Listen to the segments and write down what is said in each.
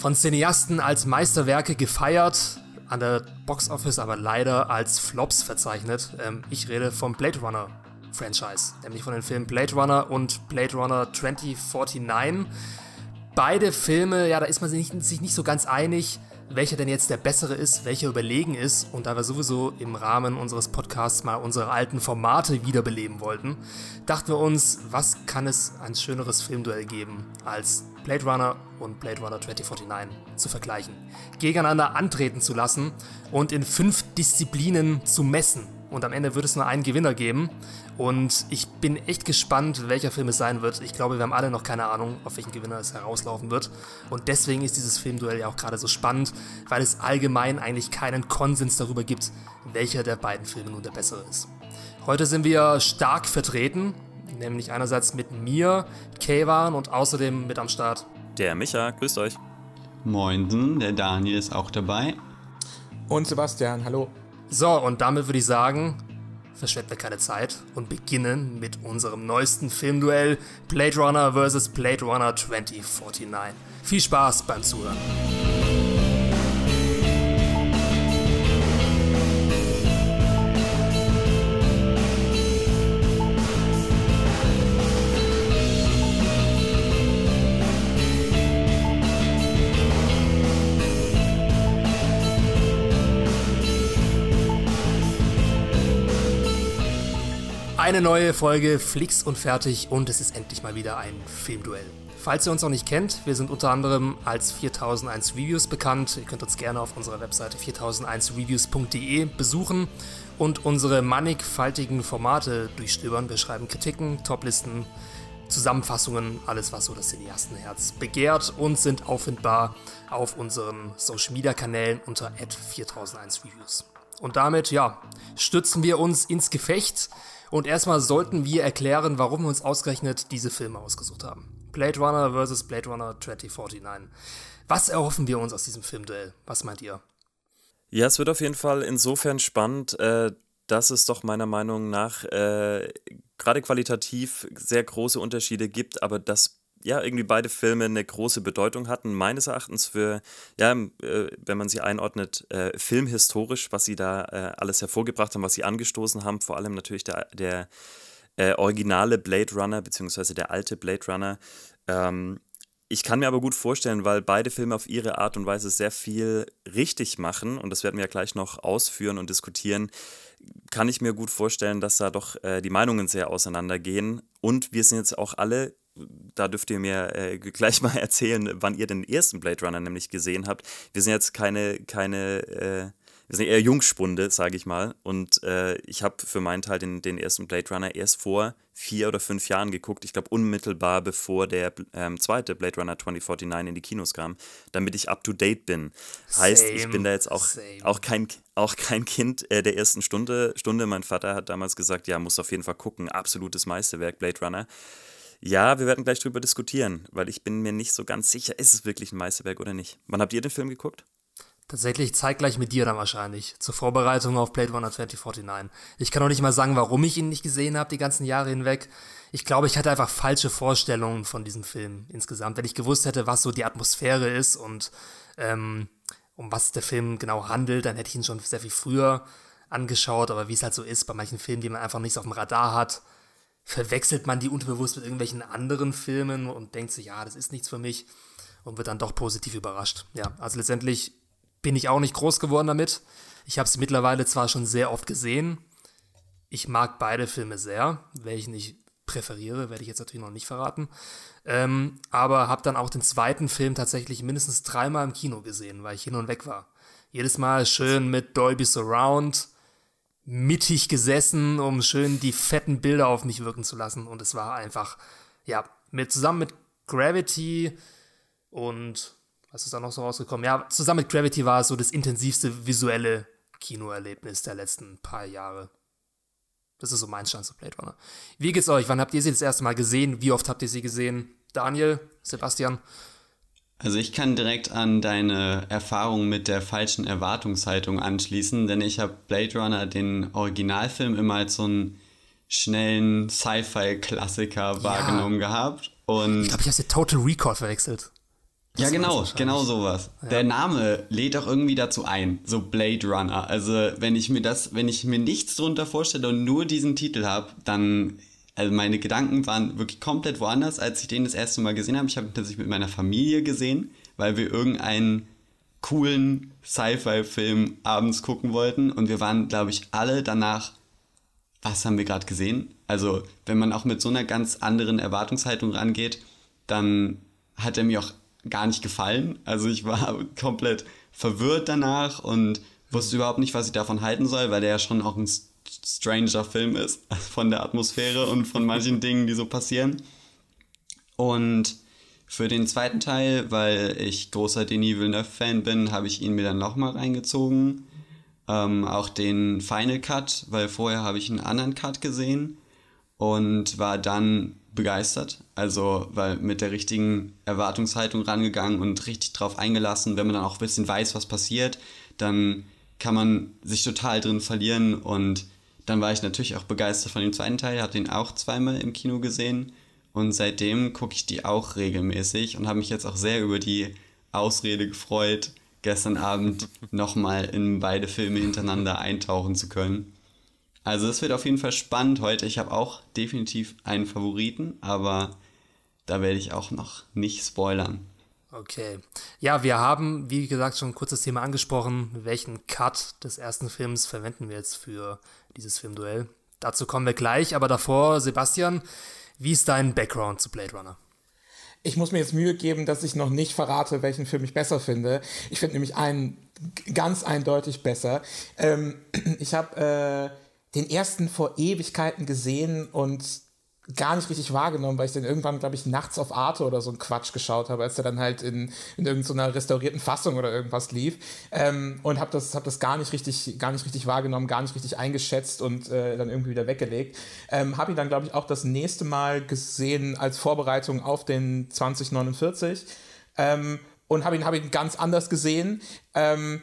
Von Cineasten als Meisterwerke gefeiert, an der Boxoffice aber leider als Flops verzeichnet. Ähm, ich rede vom Blade Runner Franchise, nämlich von den Filmen Blade Runner und Blade Runner 2049. Beide Filme, ja, da ist man sich nicht, sich nicht so ganz einig welcher denn jetzt der bessere ist, welcher überlegen ist. Und da wir sowieso im Rahmen unseres Podcasts mal unsere alten Formate wiederbeleben wollten, dachten wir uns, was kann es ein schöneres Filmduell geben, als Blade Runner und Blade Runner 2049 zu vergleichen, gegeneinander antreten zu lassen und in fünf Disziplinen zu messen. Und am Ende wird es nur einen Gewinner geben. Und ich bin echt gespannt, welcher Film es sein wird. Ich glaube, wir haben alle noch keine Ahnung, auf welchen Gewinner es herauslaufen wird. Und deswegen ist dieses Filmduell ja auch gerade so spannend, weil es allgemein eigentlich keinen Konsens darüber gibt, welcher der beiden Filme nun der bessere ist. Heute sind wir stark vertreten, nämlich einerseits mit mir, Kevan und außerdem mit am Start. Der Micha, grüßt euch. Moinsen, der Daniel ist auch dabei. Und Sebastian, hallo. So, und damit würde ich sagen, verschwenden wir keine Zeit und beginnen mit unserem neuesten Filmduell Blade Runner vs. Blade Runner 2049. Viel Spaß beim Zuhören. Eine neue Folge Flix und fertig und es ist endlich mal wieder ein Filmduell. Falls ihr uns noch nicht kennt, wir sind unter anderem als 4001 Reviews bekannt. Ihr könnt uns gerne auf unserer Webseite 4001reviews.de besuchen und unsere mannigfaltigen Formate durchstöbern. Wir schreiben Kritiken, Toplisten, Zusammenfassungen, alles was so das Cineastenherz begehrt und sind auffindbar auf unseren Social Media Kanälen unter 4001 Reviews. Und damit, ja, stützen wir uns ins Gefecht und erstmal sollten wir erklären, warum wir uns ausgerechnet diese Filme ausgesucht haben. Blade Runner vs. Blade Runner 2049. Was erhoffen wir uns aus diesem Filmduell? Was meint ihr? Ja, es wird auf jeden Fall insofern spannend, äh, dass es doch meiner Meinung nach äh, gerade qualitativ sehr große Unterschiede gibt, aber das ja, irgendwie beide Filme eine große Bedeutung hatten, meines Erachtens für, ja, äh, wenn man sie einordnet, äh, filmhistorisch, was sie da äh, alles hervorgebracht haben, was sie angestoßen haben, vor allem natürlich der, der äh, originale Blade Runner, beziehungsweise der alte Blade Runner. Ähm, ich kann mir aber gut vorstellen, weil beide Filme auf ihre Art und Weise sehr viel richtig machen, und das werden wir ja gleich noch ausführen und diskutieren, kann ich mir gut vorstellen, dass da doch äh, die Meinungen sehr auseinandergehen. Und wir sind jetzt auch alle da dürft ihr mir äh, gleich mal erzählen, wann ihr den ersten Blade Runner nämlich gesehen habt. Wir sind jetzt keine, keine, äh, wir sind eher Jungspunde, sage ich mal. Und äh, ich habe für meinen Teil den, den ersten Blade Runner erst vor vier oder fünf Jahren geguckt. Ich glaube unmittelbar bevor der ähm, zweite Blade Runner 2049 in die Kinos kam, damit ich up to date bin. Heißt, same, ich bin da jetzt auch, auch kein auch kein Kind äh, der ersten Stunde, Stunde. Mein Vater hat damals gesagt, ja, muss auf jeden Fall gucken. Absolutes Meisterwerk, Blade Runner. Ja, wir werden gleich drüber diskutieren, weil ich bin mir nicht so ganz sicher, ist es wirklich ein Meisterwerk oder nicht. Wann habt ihr den Film geguckt? Tatsächlich zeitgleich mit dir dann wahrscheinlich, zur Vorbereitung auf Blade Runner 2049. Ich kann auch nicht mal sagen, warum ich ihn nicht gesehen habe die ganzen Jahre hinweg. Ich glaube, ich hatte einfach falsche Vorstellungen von diesem Film insgesamt. Wenn ich gewusst hätte, was so die Atmosphäre ist und ähm, um was der Film genau handelt, dann hätte ich ihn schon sehr viel früher angeschaut. Aber wie es halt so ist bei manchen Filmen, die man einfach nicht auf dem Radar hat, verwechselt man die unterbewusst mit irgendwelchen anderen Filmen und denkt sich, ja, das ist nichts für mich und wird dann doch positiv überrascht. Ja, also letztendlich bin ich auch nicht groß geworden damit. Ich habe es mittlerweile zwar schon sehr oft gesehen. Ich mag beide Filme sehr. Welchen ich präferiere, werde ich jetzt natürlich noch nicht verraten. Ähm, aber habe dann auch den zweiten Film tatsächlich mindestens dreimal im Kino gesehen, weil ich hin und weg war. Jedes Mal schön mit Dolby Surround mittig gesessen, um schön die fetten Bilder auf mich wirken zu lassen. Und es war einfach, ja, mit, zusammen mit Gravity und was ist da noch so rausgekommen? Ja, zusammen mit Gravity war es so das intensivste visuelle Kinoerlebnis der letzten paar Jahre. Das ist so mein Stand zu Blade Runner. Wie geht's euch? Wann habt ihr sie das erste Mal gesehen? Wie oft habt ihr sie gesehen? Daniel, Sebastian? Also ich kann direkt an deine Erfahrung mit der falschen Erwartungshaltung anschließen, denn ich habe Blade Runner, den Originalfilm, immer als so einen schnellen Sci-Fi-Klassiker ja. wahrgenommen gehabt. Und ich glaube, ich habe sie Total Recall verwechselt. ja, genau, genau sowas. Ja. Der Name lädt auch irgendwie dazu ein, so Blade Runner. Also, wenn ich mir das, wenn ich mir nichts drunter vorstelle und nur diesen Titel habe, dann, also meine Gedanken waren wirklich komplett woanders, als ich den das erste Mal gesehen habe. Ich habe ihn tatsächlich mit meiner Familie gesehen, weil wir irgendeinen coolen Sci-Fi-Film abends gucken wollten und wir waren, glaube ich, alle danach, was haben wir gerade gesehen? Also, wenn man auch mit so einer ganz anderen Erwartungshaltung rangeht, dann hat er mir auch gar nicht gefallen. Also ich war komplett verwirrt danach und wusste überhaupt nicht, was ich davon halten soll, weil der ja schon auch ein stranger Film ist von der Atmosphäre und von manchen Dingen, die so passieren. Und für den zweiten Teil, weil ich großer Denis Villeneuve-Fan bin, habe ich ihn mir dann nochmal reingezogen. Ähm, auch den Final Cut, weil vorher habe ich einen anderen Cut gesehen und war dann begeistert. Also, weil mit der richtigen Erwartungshaltung rangegangen und richtig drauf eingelassen. Wenn man dann auch ein bisschen weiß, was passiert, dann kann man sich total drin verlieren. Und dann war ich natürlich auch begeistert von dem zweiten Teil, habe den auch zweimal im Kino gesehen. Und seitdem gucke ich die auch regelmäßig und habe mich jetzt auch sehr über die Ausrede gefreut, gestern Abend nochmal in beide Filme hintereinander eintauchen zu können. Also es wird auf jeden Fall spannend heute. Ich habe auch definitiv einen Favoriten, aber da werde ich auch noch nicht spoilern. Okay. Ja, wir haben, wie gesagt, schon ein kurzes Thema angesprochen. Welchen Cut des ersten Films verwenden wir jetzt für dieses Filmduell? Dazu kommen wir gleich, aber davor, Sebastian, wie ist dein Background zu Blade Runner? Ich muss mir jetzt Mühe geben, dass ich noch nicht verrate, welchen Film ich besser finde. Ich finde nämlich einen ganz eindeutig besser. Ähm, ich habe äh, den ersten vor Ewigkeiten gesehen und gar nicht richtig wahrgenommen, weil ich den irgendwann, glaube ich, nachts auf Arte oder so ein Quatsch geschaut habe, als der dann halt in, in irgendeiner restaurierten Fassung oder irgendwas lief. Ähm, und habe das, hab das gar nicht richtig, gar nicht richtig wahrgenommen, gar nicht richtig eingeschätzt und äh, dann irgendwie wieder weggelegt. Ähm, habe ihn dann, glaube ich, auch das nächste Mal gesehen als Vorbereitung auf den 2049. Ähm, und habe ihn, hab ihn ganz anders gesehen. Ähm,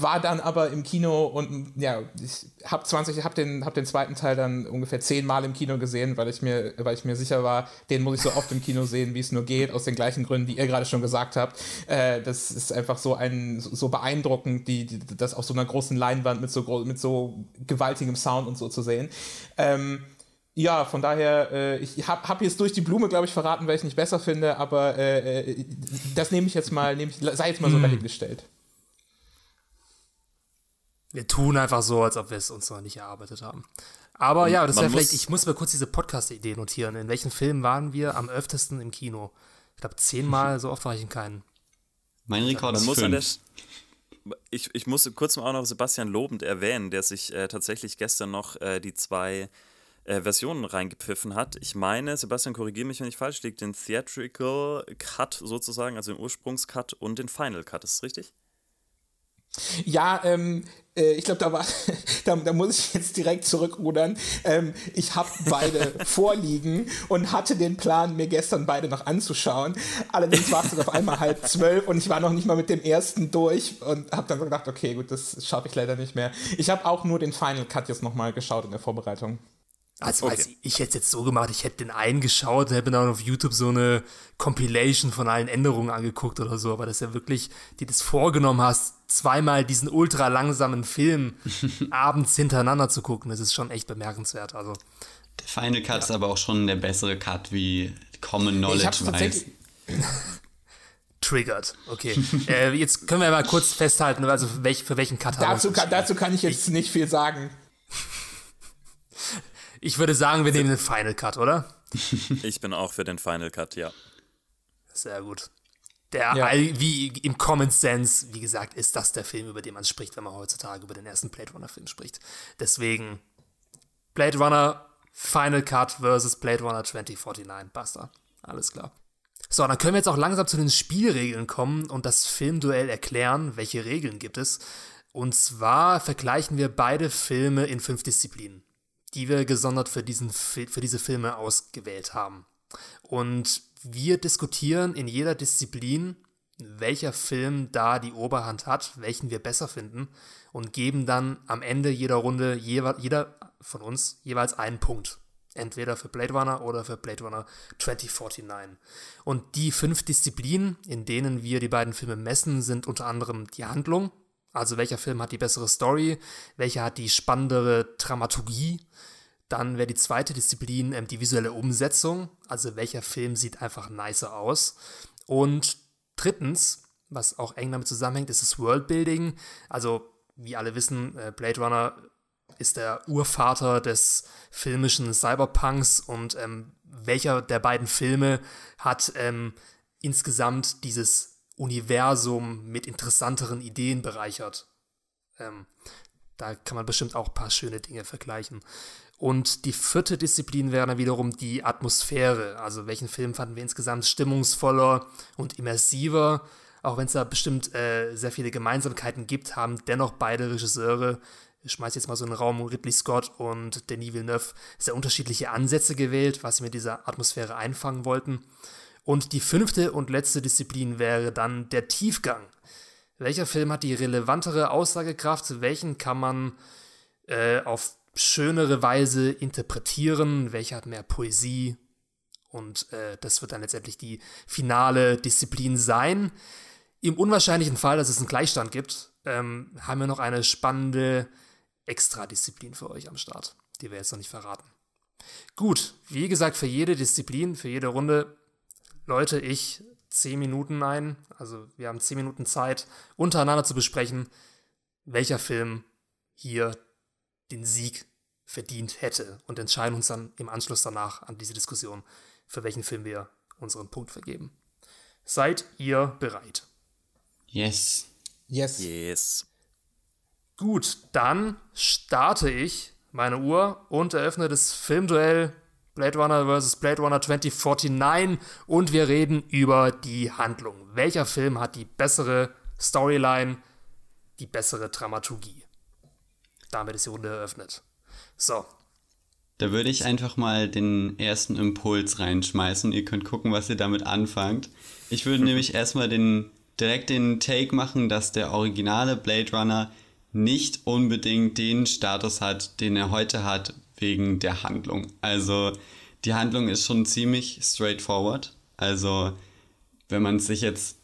war dann aber im Kino und ja, ich habe 20, habe den, hab den zweiten Teil dann ungefähr zehnmal im Kino gesehen, weil ich mir, weil ich mir sicher war, den muss ich so oft im Kino sehen, wie es nur geht, aus den gleichen Gründen, die ihr gerade schon gesagt habt. Äh, das ist einfach so ein so beeindruckend, die, die, das auf so einer großen Leinwand mit so mit so gewaltigem Sound und so zu sehen. Ähm, ja, von daher, äh, ich habe hab jetzt durch die Blume, glaube ich, verraten, weil ich nicht besser finde, aber äh, äh das nehme ich jetzt mal, nehm ich, sei jetzt mal so hm. Wir tun einfach so, als ob wir es uns noch nicht erarbeitet haben. Aber ja, das wäre vielleicht, ich muss mir kurz diese Podcast-Idee notieren. In welchen Filmen waren wir am öftesten im Kino? Ich glaube, zehnmal, so oft war ich in keinen. Mein Rekord ist fünf. ich, ich muss kurz mal auch noch Sebastian lobend erwähnen, der sich äh, tatsächlich gestern noch äh, die zwei äh, Versionen reingepfiffen hat. Ich meine, Sebastian, korrigiere mich, wenn ich falsch liege, den Theatrical Cut sozusagen, also den Ursprungscut und den Final Cut, ist das richtig? Ja, ähm, äh, ich glaube, da war, da, da, muss ich jetzt direkt zurückrudern. Ähm, ich habe beide vorliegen und hatte den Plan, mir gestern beide noch anzuschauen. Allerdings war es dann auf einmal halb zwölf und ich war noch nicht mal mit dem ersten durch und habe dann gedacht, okay, gut, das schaffe ich leider nicht mehr. Ich habe auch nur den Final Cut jetzt nochmal geschaut in der Vorbereitung. Also, okay. also ich hätte es jetzt so gemacht, ich hätte den einen geschaut, hätte mir dann auf YouTube so eine Compilation von allen Änderungen angeguckt oder so, aber dass ja wirklich, die das vorgenommen hast, zweimal diesen ultra langsamen Film abends hintereinander zu gucken, das ist schon echt bemerkenswert. Also, der Final Cut ja. ist aber auch schon der bessere Cut wie Common Knowledge weiß. Triggered. Okay. äh, jetzt können wir mal kurz festhalten, also welch, für welchen Cut dazu kann, dazu kann ich jetzt ich, nicht viel sagen. Ich würde sagen, wir nehmen den Final Cut, oder? Ich bin auch für den Final Cut, ja. Sehr gut. Der, ja. wie im Common Sense, wie gesagt, ist das der Film, über den man spricht, wenn man heutzutage über den ersten Blade Runner Film spricht. Deswegen Blade Runner Final Cut versus Blade Runner 2049. Basta. Alles klar. So, dann können wir jetzt auch langsam zu den Spielregeln kommen und das Filmduell erklären. Welche Regeln gibt es? Und zwar vergleichen wir beide Filme in fünf Disziplinen die wir gesondert für, diesen, für diese Filme ausgewählt haben. Und wir diskutieren in jeder Disziplin, welcher Film da die Oberhand hat, welchen wir besser finden und geben dann am Ende jeder Runde jeder von uns jeweils einen Punkt. Entweder für Blade Runner oder für Blade Runner 2049. Und die fünf Disziplinen, in denen wir die beiden Filme messen, sind unter anderem die Handlung, also welcher Film hat die bessere Story, welcher hat die spannendere Dramaturgie. Dann wäre die zweite Disziplin ähm, die visuelle Umsetzung, also welcher Film sieht einfach nicer aus. Und drittens, was auch eng damit zusammenhängt, ist das Worldbuilding. Also wie alle wissen, äh, Blade Runner ist der Urvater des filmischen Cyberpunks und ähm, welcher der beiden Filme hat ähm, insgesamt dieses Universum mit interessanteren Ideen bereichert. Ähm, da kann man bestimmt auch ein paar schöne Dinge vergleichen. Und die vierte Disziplin wäre dann wiederum die Atmosphäre. Also welchen Film fanden wir insgesamt stimmungsvoller und immersiver? Auch wenn es da bestimmt äh, sehr viele Gemeinsamkeiten gibt, haben dennoch beide Regisseure ich schmeiße jetzt mal so einen Raum, Ridley Scott und Denis Villeneuve, sehr unterschiedliche Ansätze gewählt, was sie mit dieser Atmosphäre einfangen wollten. Und die fünfte und letzte Disziplin wäre dann der Tiefgang. Welcher Film hat die relevantere Aussagekraft? Welchen kann man äh, auf schönere Weise interpretieren? Welcher hat mehr Poesie? Und äh, das wird dann letztendlich die finale Disziplin sein. Im unwahrscheinlichen Fall, dass es einen Gleichstand gibt, ähm, haben wir noch eine spannende Extradisziplin für euch am Start, die wir jetzt noch nicht verraten. Gut, wie gesagt, für jede Disziplin, für jede Runde läute ich 10 Minuten ein. Also wir haben 10 Minuten Zeit, untereinander zu besprechen, welcher Film hier den Sieg verdient hätte und entscheiden uns dann im Anschluss danach an diese Diskussion, für welchen Film wir unseren Punkt vergeben. Seid ihr bereit? Yes. Yes. Yes. Gut, dann starte ich meine Uhr und eröffne das Filmduell Blade Runner vs. Blade Runner 2049 und wir reden über die Handlung. Welcher Film hat die bessere Storyline, die bessere Dramaturgie? Damit ist die Runde eröffnet. So. Da würde ich einfach mal den ersten Impuls reinschmeißen. Ihr könnt gucken, was ihr damit anfangt. Ich würde nämlich erstmal den, direkt den Take machen, dass der originale Blade Runner nicht unbedingt den Status hat, den er heute hat, wegen der Handlung. Also die Handlung ist schon ziemlich straightforward. Also wenn man es sich jetzt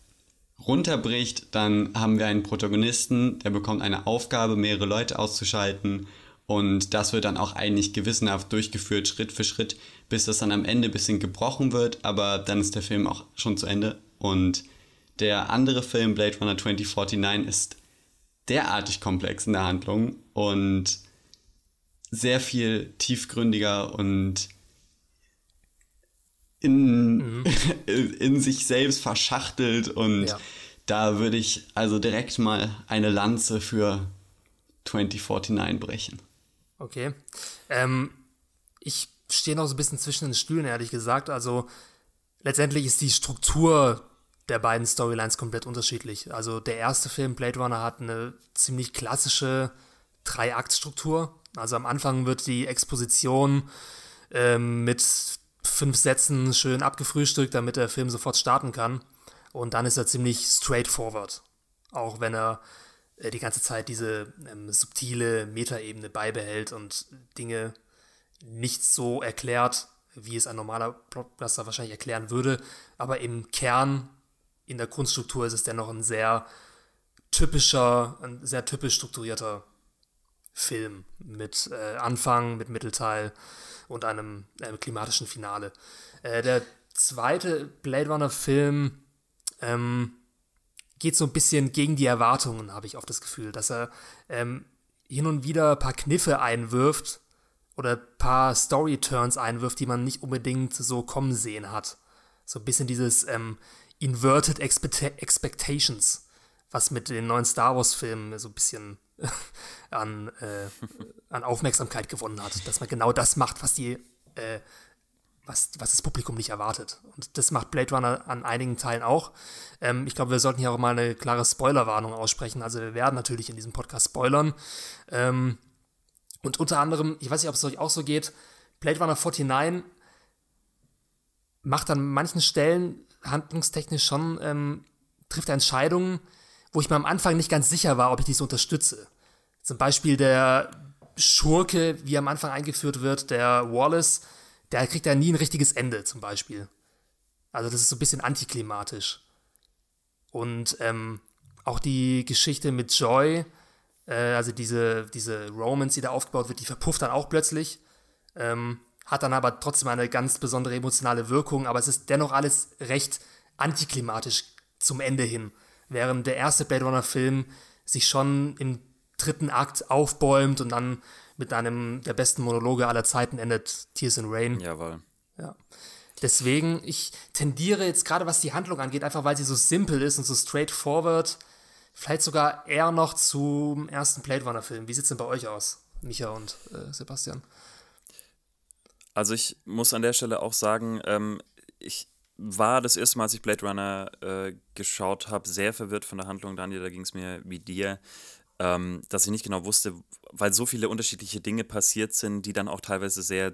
runterbricht, dann haben wir einen Protagonisten, der bekommt eine Aufgabe, mehrere Leute auszuschalten. Und das wird dann auch eigentlich gewissenhaft durchgeführt, Schritt für Schritt, bis das dann am Ende ein bisschen gebrochen wird. Aber dann ist der Film auch schon zu Ende. Und der andere Film, Blade Runner 2049, ist derartig komplex in der Handlung und sehr viel tiefgründiger und in, mhm. in sich selbst verschachtelt und ja. da würde ich also direkt mal eine Lanze für 2049 brechen. Okay. Ähm, ich stehe noch so ein bisschen zwischen den Stühlen, ehrlich gesagt. Also letztendlich ist die Struktur der beiden Storylines komplett unterschiedlich. Also der erste Film, Blade Runner, hat eine ziemlich klassische Drei-Akt-Struktur. Also am Anfang wird die Exposition ähm, mit fünf Sätzen schön abgefrühstückt, damit der Film sofort starten kann. Und dann ist er ziemlich straightforward. Auch wenn er äh, die ganze Zeit diese ähm, subtile Metaebene beibehält und Dinge nicht so erklärt, wie es ein normaler Blockbuster wahrscheinlich erklären würde. Aber im Kern in der Grundstruktur ist es dennoch ein sehr typischer, ein sehr typisch strukturierter Film mit äh, Anfang, mit Mittelteil und einem äh, klimatischen Finale. Äh, der zweite Blade Runner Film ähm, geht so ein bisschen gegen die Erwartungen, habe ich oft das Gefühl, dass er ähm, hin und wieder ein paar Kniffe einwirft oder ein paar Story-Turns einwirft, die man nicht unbedingt so kommen sehen hat. So ein bisschen dieses, ähm, Inverted Expectations, was mit den neuen Star Wars-Filmen so ein bisschen an, äh, an Aufmerksamkeit gewonnen hat, dass man genau das macht, was die, äh, was, was das Publikum nicht erwartet. Und das macht Blade Runner an einigen Teilen auch. Ähm, ich glaube, wir sollten hier auch mal eine klare Spoilerwarnung aussprechen. Also wir werden natürlich in diesem Podcast spoilern. Ähm, und unter anderem, ich weiß nicht, ob es euch auch so geht, Blade Runner 49 macht an manchen Stellen handlungstechnisch schon, ähm, trifft Entscheidungen, wo ich mir am Anfang nicht ganz sicher war, ob ich diese unterstütze. Zum Beispiel der Schurke, wie am Anfang eingeführt wird, der Wallace, der kriegt ja nie ein richtiges Ende zum Beispiel. Also das ist so ein bisschen antiklimatisch. Und ähm, auch die Geschichte mit Joy, äh, also diese, diese Romance, die da aufgebaut wird, die verpufft dann auch plötzlich. Ähm, hat dann aber trotzdem eine ganz besondere emotionale Wirkung, aber es ist dennoch alles recht antiklimatisch zum Ende hin. Während der erste Blade Runner-Film sich schon im dritten Akt aufbäumt und dann mit einem der besten Monologe aller Zeiten endet Tears in Rain. Jawohl. Ja. Deswegen, ich tendiere jetzt gerade, was die Handlung angeht, einfach weil sie so simpel ist und so straightforward, vielleicht sogar eher noch zum ersten Blade Runner-Film. Wie sieht es denn bei euch aus, Micha und äh, Sebastian? Also ich muss an der Stelle auch sagen, ähm, ich war das erste Mal, als ich Blade Runner äh, geschaut habe, sehr verwirrt von der Handlung, Daniel, da ging es mir wie dir, ähm, dass ich nicht genau wusste, weil so viele unterschiedliche Dinge passiert sind, die dann auch teilweise sehr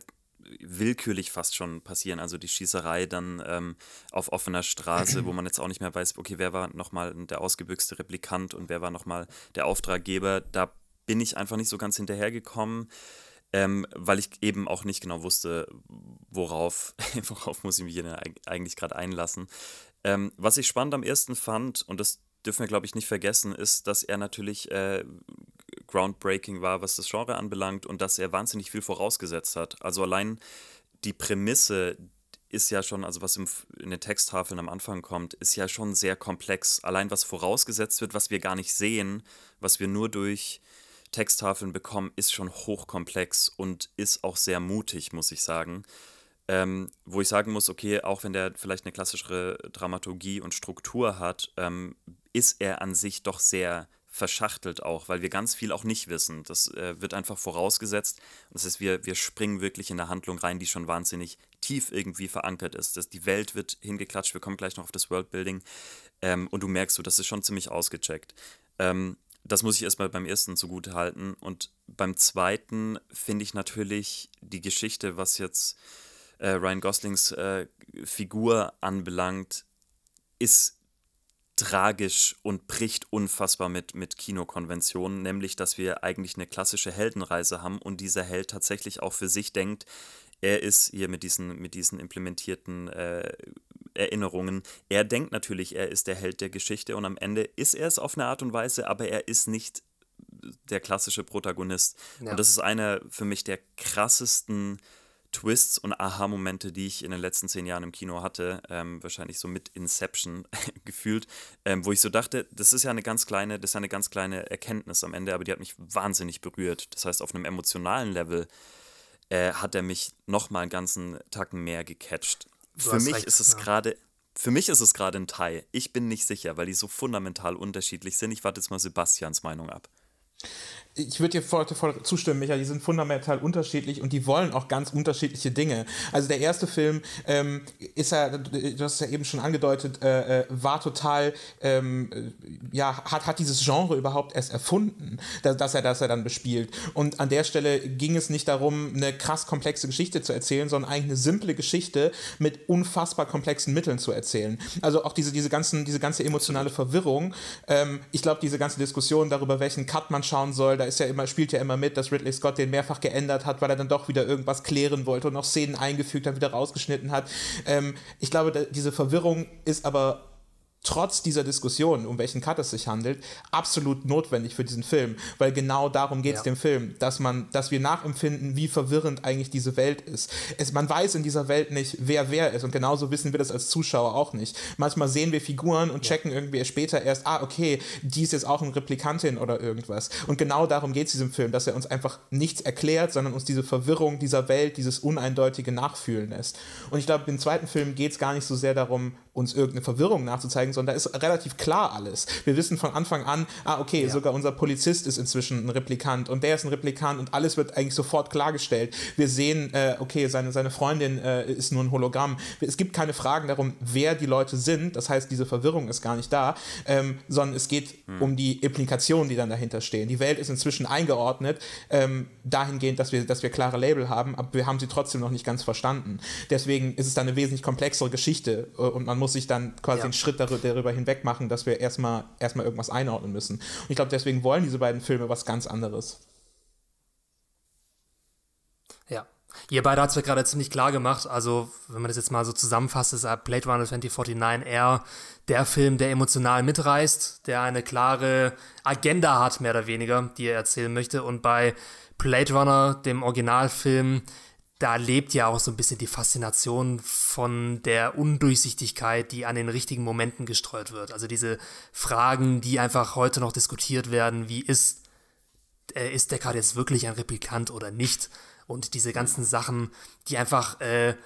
willkürlich fast schon passieren. Also die Schießerei dann ähm, auf offener Straße, wo man jetzt auch nicht mehr weiß, okay, wer war nochmal der ausgebüxte Replikant und wer war nochmal der Auftraggeber. Da bin ich einfach nicht so ganz hinterhergekommen ähm, weil ich eben auch nicht genau wusste, worauf, worauf muss ich mich hier eigentlich gerade einlassen. Ähm, was ich spannend am ersten fand, und das dürfen wir, glaube ich, nicht vergessen, ist, dass er natürlich äh, groundbreaking war, was das Genre anbelangt und dass er wahnsinnig viel vorausgesetzt hat. Also allein die Prämisse ist ja schon, also was im, in den Texttafeln am Anfang kommt, ist ja schon sehr komplex. Allein was vorausgesetzt wird, was wir gar nicht sehen, was wir nur durch Texttafeln bekommen, ist schon hochkomplex und ist auch sehr mutig, muss ich sagen. Ähm, wo ich sagen muss, okay, auch wenn der vielleicht eine klassischere Dramaturgie und Struktur hat, ähm, ist er an sich doch sehr verschachtelt auch, weil wir ganz viel auch nicht wissen. Das äh, wird einfach vorausgesetzt. Das heißt, wir, wir springen wirklich in eine Handlung rein, die schon wahnsinnig tief irgendwie verankert ist. Das, die Welt wird hingeklatscht, wir kommen gleich noch auf das Worldbuilding ähm, und du merkst, so, das ist schon ziemlich ausgecheckt. Ähm, das muss ich erstmal beim ersten zugute halten. Und beim zweiten finde ich natürlich die Geschichte, was jetzt äh, Ryan Goslings äh, Figur anbelangt, ist tragisch und bricht unfassbar mit, mit Kinokonventionen, nämlich dass wir eigentlich eine klassische Heldenreise haben und dieser Held tatsächlich auch für sich denkt, er ist hier mit diesen, mit diesen implementierten äh, Erinnerungen. Er denkt natürlich, er ist der Held der Geschichte und am Ende ist er es auf eine Art und Weise, aber er ist nicht der klassische Protagonist. Ja. Und das ist einer für mich der krassesten Twists und Aha-Momente, die ich in den letzten zehn Jahren im Kino hatte, ähm, wahrscheinlich so mit Inception gefühlt, ähm, wo ich so dachte, das ist ja eine ganz kleine, das ist eine ganz kleine Erkenntnis am Ende, aber die hat mich wahnsinnig berührt. Das heißt, auf einem emotionalen Level äh, hat er mich noch mal einen ganzen Tacken mehr gecatcht für mich recht, ist es ja. gerade für mich ist es gerade ein Teil. Ich bin nicht sicher, weil die so fundamental unterschiedlich sind. Ich warte jetzt mal Sebastians Meinung ab ich würde dir voll, voll zustimmen, Michael, die sind fundamental unterschiedlich und die wollen auch ganz unterschiedliche Dinge. Also der erste Film ähm, ist ja, du hast es ja eben schon angedeutet, äh, äh war total, ähm, ja, hat, hat dieses Genre überhaupt erst erfunden, dass, dass, er, dass er dann bespielt. Und an der Stelle ging es nicht darum, eine krass komplexe Geschichte zu erzählen, sondern eigentlich eine simple Geschichte mit unfassbar komplexen Mitteln zu erzählen. Also auch diese, diese, ganzen, diese ganze emotionale Verwirrung. Ähm, ich glaube, diese ganze Diskussion darüber, welchen Cut man schauen soll, da ist ja immer, spielt ja immer mit, dass Ridley Scott den mehrfach geändert hat, weil er dann doch wieder irgendwas klären wollte und noch Szenen eingefügt hat, wieder rausgeschnitten hat. Ähm, ich glaube, diese Verwirrung ist aber trotz dieser Diskussion, um welchen Cut es sich handelt, absolut notwendig für diesen Film, weil genau darum geht es ja. dem Film, dass man, dass wir nachempfinden, wie verwirrend eigentlich diese Welt ist. Es, man weiß in dieser Welt nicht, wer wer ist und genauso wissen wir das als Zuschauer auch nicht. Manchmal sehen wir Figuren und checken irgendwie später erst, ah, okay, die ist jetzt auch eine Replikantin oder irgendwas. Und genau darum geht es diesem Film, dass er uns einfach nichts erklärt, sondern uns diese Verwirrung dieser Welt, dieses Uneindeutige nachfühlen lässt. Und ich glaube, im zweiten Film geht es gar nicht so sehr darum, uns irgendeine Verwirrung nachzuzeigen, sondern da ist relativ klar alles. Wir wissen von Anfang an, ah, okay, ja. sogar unser Polizist ist inzwischen ein Replikant und der ist ein Replikant und alles wird eigentlich sofort klargestellt. Wir sehen, äh, okay, seine, seine Freundin äh, ist nur ein Hologramm. Es gibt keine Fragen darum, wer die Leute sind. Das heißt, diese Verwirrung ist gar nicht da, ähm, sondern es geht hm. um die Implikationen, die dann dahinter stehen. Die Welt ist inzwischen eingeordnet, ähm, dahingehend, dass wir, dass wir klare Label haben, aber wir haben sie trotzdem noch nicht ganz verstanden. Deswegen ist es dann eine wesentlich komplexere Geschichte äh, und man muss muss sich dann quasi ja. einen Schritt darüber hinweg machen, dass wir erstmal erstmal irgendwas einordnen müssen. Und ich glaube, deswegen wollen diese beiden Filme was ganz anderes. Ja, Ihr beide habt es ja gerade ziemlich klar gemacht. Also, wenn man das jetzt mal so zusammenfasst, ist Blade Runner 2049 eher der Film, der emotional mitreißt, der eine klare Agenda hat, mehr oder weniger, die er erzählen möchte. Und bei Blade Runner, dem Originalfilm, da lebt ja auch so ein bisschen die Faszination von der Undurchsichtigkeit, die an den richtigen Momenten gestreut wird. Also diese Fragen, die einfach heute noch diskutiert werden, wie ist, äh, ist Deckard jetzt wirklich ein Replikant oder nicht? und diese ganzen Sachen, die einfach äh,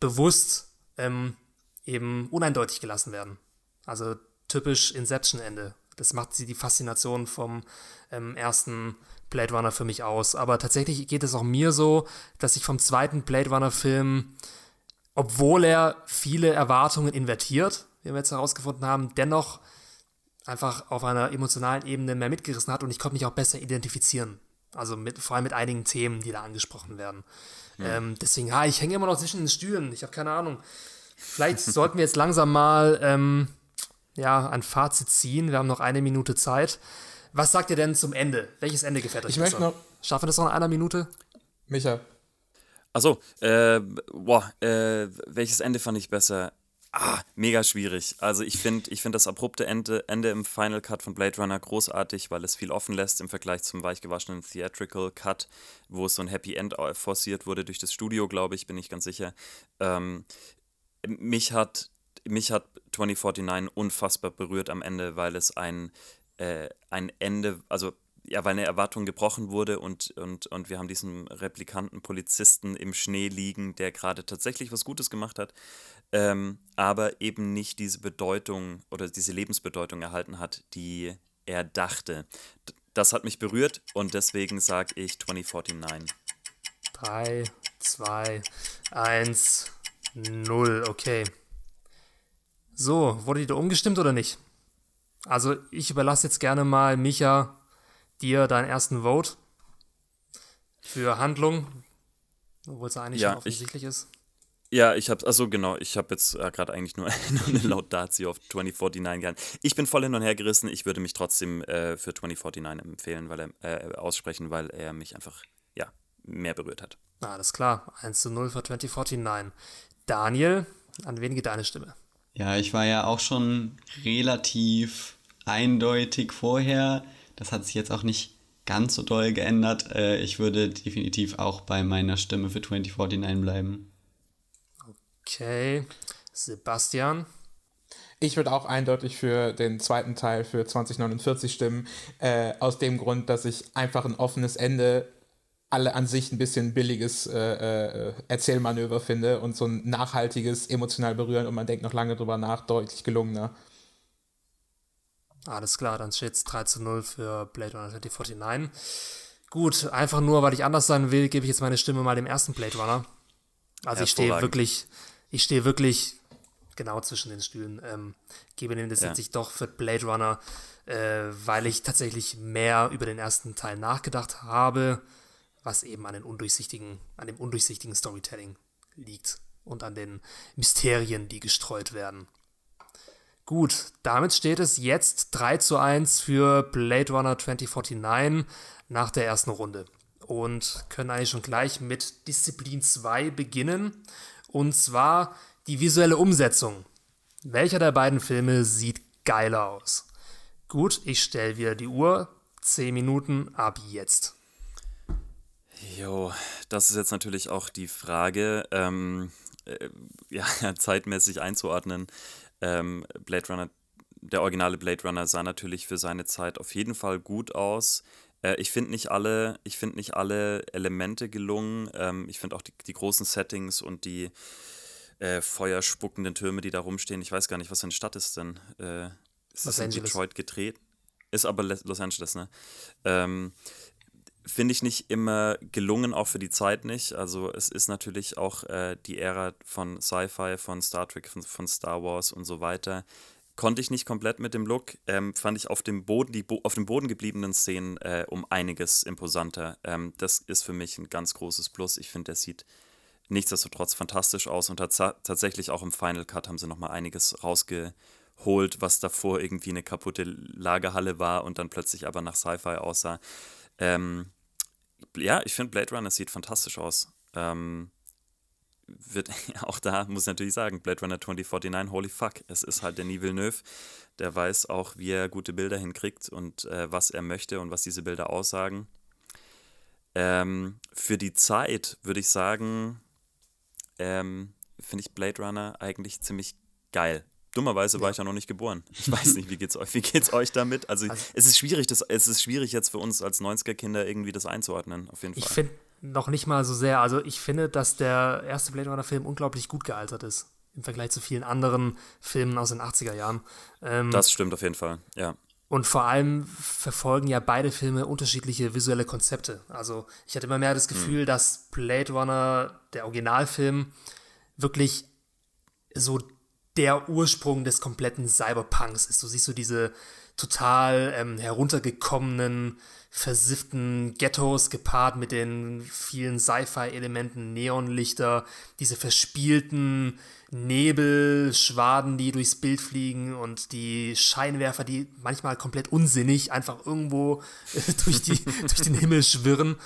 bewusst ähm, eben uneindeutig gelassen werden. Also typisch Inception-Ende. Das macht sie die Faszination vom ähm, ersten Blade Runner für mich aus. Aber tatsächlich geht es auch mir so, dass ich vom zweiten Blade Runner-Film, obwohl er viele Erwartungen invertiert, wie wir jetzt herausgefunden haben, dennoch einfach auf einer emotionalen Ebene mehr mitgerissen hat und ich konnte mich auch besser identifizieren also mit, vor allem mit einigen Themen, die da angesprochen werden. Ja. Ähm, deswegen, ja, ich hänge immer noch zwischen den Stühlen. Ich habe keine Ahnung. Vielleicht sollten wir jetzt langsam mal ähm, ja, ein Fazit ziehen. Wir haben noch eine Minute Zeit. Was sagt ihr denn zum Ende? Welches Ende gefällt euch ich besser? Noch Schaffen wir das noch in einer Minute? Micha. Achso, äh, boah, äh, welches Ende fand ich besser? Ah, mega schwierig. Also ich finde ich find das abrupte Ende, Ende im Final Cut von Blade Runner großartig, weil es viel offen lässt im Vergleich zum weichgewaschenen Theatrical Cut, wo es so ein Happy End forciert wurde durch das Studio, glaube ich, bin ich ganz sicher. Ähm, mich hat mich hat 2049 unfassbar berührt am Ende, weil es ein, äh, ein Ende, also ja, weil eine Erwartung gebrochen wurde und, und, und wir haben diesen Replikanten Polizisten im Schnee liegen, der gerade tatsächlich was Gutes gemacht hat ähm, aber eben nicht diese Bedeutung oder diese Lebensbedeutung erhalten hat, die er dachte. das hat mich berührt und deswegen sage ich 2049. 3, 2, 1, 0, okay. So, wurde die da umgestimmt oder nicht? Also, ich überlasse jetzt gerne mal, Micha, dir deinen ersten Vote für Handlung, obwohl es eigentlich ja, schon offensichtlich ich, ist. Ja, ich habe, also genau, ich habe jetzt äh, gerade eigentlich nur, eine Laudatio auf 2049 gehalten. Ich bin voll hin und her gerissen. Ich würde mich trotzdem äh, für 2049 empfehlen, weil er äh, aussprechen, weil er mich einfach, ja, mehr berührt hat. Alles klar, 1 zu 0 für 2049. Daniel, an wen geht deine Stimme? Ja, ich war ja auch schon relativ eindeutig vorher. Das hat sich jetzt auch nicht ganz so doll geändert. Äh, ich würde definitiv auch bei meiner Stimme für 2049 bleiben. Okay. Sebastian. Ich würde auch eindeutig für den zweiten Teil für 2049 stimmen, äh, aus dem Grund, dass ich einfach ein offenes Ende alle an sich ein bisschen billiges äh, äh, Erzählmanöver finde und so ein nachhaltiges, emotional berühren und man denkt noch lange drüber nach, deutlich gelungener. Alles klar, dann steht es 3 zu 0 für Blade Runner 2049. Gut, einfach nur, weil ich anders sein will, gebe ich jetzt meine Stimme mal dem ersten Blade Runner. Also ich stehe wirklich, ich stehe wirklich genau zwischen den Stühlen. Ähm, gebe dem das ja. jetzt doch für Blade Runner, äh, weil ich tatsächlich mehr über den ersten Teil nachgedacht habe, was eben an den undurchsichtigen, an dem undurchsichtigen Storytelling liegt und an den Mysterien, die gestreut werden. Gut, damit steht es jetzt 3 zu 1 für Blade Runner 2049 nach der ersten Runde. Und können eigentlich schon gleich mit Disziplin 2 beginnen. Und zwar die visuelle Umsetzung. Welcher der beiden Filme sieht geiler aus? Gut, ich stelle wieder die Uhr. 10 Minuten ab jetzt. Jo, das ist jetzt natürlich auch die Frage, ähm, äh, ja, zeitmäßig einzuordnen. Ähm, Blade Runner, der originale Blade Runner sah natürlich für seine Zeit auf jeden Fall gut aus. Äh, ich finde nicht alle, ich finde nicht alle Elemente gelungen. Ähm, ich finde auch die, die großen Settings und die äh, feuerspuckenden Türme, die da rumstehen. Ich weiß gar nicht, was für eine Stadt ist denn? Äh, ist Los das in Detroit gedreht? Ist aber Los Angeles, ne? Ähm, Finde ich nicht immer gelungen, auch für die Zeit nicht. Also es ist natürlich auch äh, die Ära von Sci-Fi, von Star Trek, von, von Star Wars und so weiter konnte ich nicht komplett mit dem Look. Ähm, fand ich auf dem Boden, die Bo auf dem Boden gebliebenen Szenen äh, um einiges imposanter. Ähm, das ist für mich ein ganz großes Plus. Ich finde, der sieht nichtsdestotrotz fantastisch aus und tatsächlich auch im Final Cut haben sie nochmal einiges rausgeholt, was davor irgendwie eine kaputte Lagerhalle war und dann plötzlich aber nach Sci-Fi aussah. Ähm, ja, ich finde Blade Runner sieht fantastisch aus. Ähm, wird auch da, muss ich natürlich sagen, Blade Runner 2049, holy fuck, es ist halt Denis Villeneuve, der weiß auch, wie er gute Bilder hinkriegt und äh, was er möchte und was diese Bilder aussagen. Ähm, für die Zeit würde ich sagen, ähm, finde ich Blade Runner eigentlich ziemlich geil. Dummerweise war ich ja noch nicht geboren. Ich weiß nicht, wie geht's euch, wie geht's euch damit? Also, also, es ist schwierig, das, es ist schwierig jetzt für uns als 90er-Kinder irgendwie das einzuordnen, auf jeden Fall. Ich finde noch nicht mal so sehr. Also ich finde, dass der erste Blade Runner-Film unglaublich gut gealtert ist. Im Vergleich zu vielen anderen Filmen aus den 80er Jahren. Ähm, das stimmt auf jeden Fall, ja. Und vor allem verfolgen ja beide Filme unterschiedliche visuelle Konzepte. Also ich hatte immer mehr das Gefühl, hm. dass Blade Runner, der Originalfilm, wirklich so der Ursprung des kompletten Cyberpunks ist. Du siehst so diese total ähm, heruntergekommenen, versifften Ghettos gepaart mit den vielen Sci-Fi-Elementen, Neonlichter, diese verspielten Nebelschwaden, die durchs Bild fliegen und die Scheinwerfer, die manchmal komplett unsinnig einfach irgendwo äh, durch, die, durch den Himmel schwirren.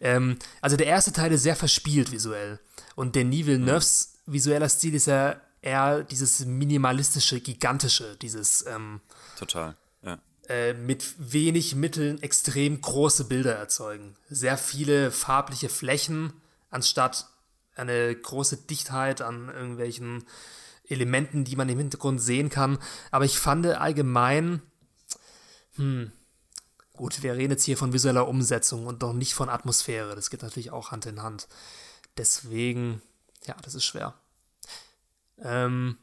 Ähm, also der erste Teil ist sehr verspielt visuell. Und Denis Villeneuves visueller Stil ist ja eher dieses minimalistische, gigantische, dieses ähm, total, ja. Äh, mit wenig Mitteln extrem große Bilder erzeugen. Sehr viele farbliche Flächen, anstatt eine große Dichtheit an irgendwelchen Elementen, die man im Hintergrund sehen kann. Aber ich fand allgemein, hm, gut, wir reden jetzt hier von visueller Umsetzung und doch nicht von Atmosphäre. Das geht natürlich auch Hand in Hand. Deswegen, ja, das ist schwer. Ähm,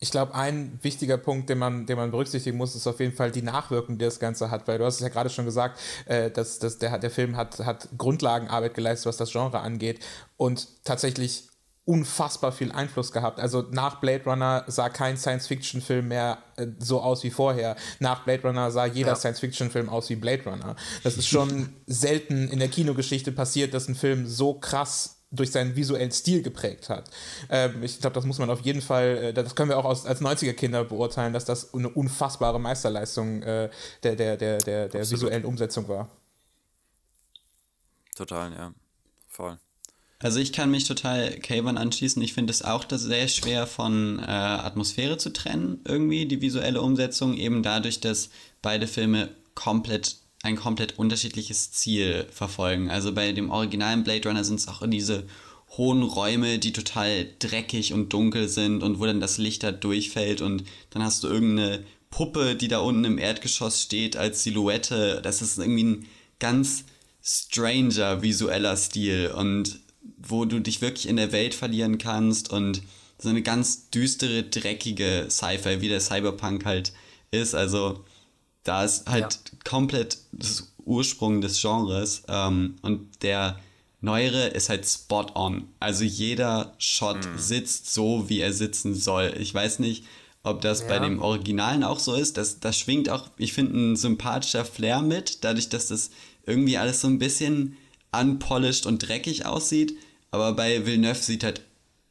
ich glaube, ein wichtiger Punkt, den man, den man berücksichtigen muss, ist auf jeden Fall die Nachwirkung, die das Ganze hat, weil du hast es ja gerade schon gesagt, äh, dass, dass der, der Film hat, hat Grundlagenarbeit geleistet, was das Genre angeht und tatsächlich unfassbar viel Einfluss gehabt. Also nach Blade Runner sah kein Science-Fiction-Film mehr äh, so aus wie vorher. Nach Blade Runner sah jeder ja. Science-Fiction-Film aus wie Blade Runner. Das ist schon selten in der Kinogeschichte passiert, dass ein Film so krass durch seinen visuellen Stil geprägt hat. Ähm, ich glaube, das muss man auf jeden Fall, äh, das können wir auch aus, als 90er-Kinder beurteilen, dass das eine unfassbare Meisterleistung äh, der, der, der, der, der visuellen Umsetzung war. Total, ja. Voll. Also ich kann mich total Kayvan anschließen. Ich finde es auch sehr schwer von äh, Atmosphäre zu trennen, irgendwie, die visuelle Umsetzung, eben dadurch, dass beide Filme komplett ein komplett unterschiedliches Ziel verfolgen. Also bei dem originalen Blade Runner sind es auch diese hohen Räume, die total dreckig und dunkel sind und wo dann das Licht da durchfällt und dann hast du irgendeine Puppe, die da unten im Erdgeschoss steht als Silhouette. Das ist irgendwie ein ganz stranger visueller Stil und wo du dich wirklich in der Welt verlieren kannst und so eine ganz düstere, dreckige Sci-Fi, wie der Cyberpunk halt ist. Also da ist halt ja. komplett das Ursprung des Genres ähm, und der neuere ist halt spot on. Also jeder Shot mhm. sitzt so, wie er sitzen soll. Ich weiß nicht, ob das ja. bei dem Originalen auch so ist. Das, das schwingt auch, ich finde, ein sympathischer Flair mit, dadurch, dass das irgendwie alles so ein bisschen unpolished und dreckig aussieht. Aber bei Villeneuve sieht halt,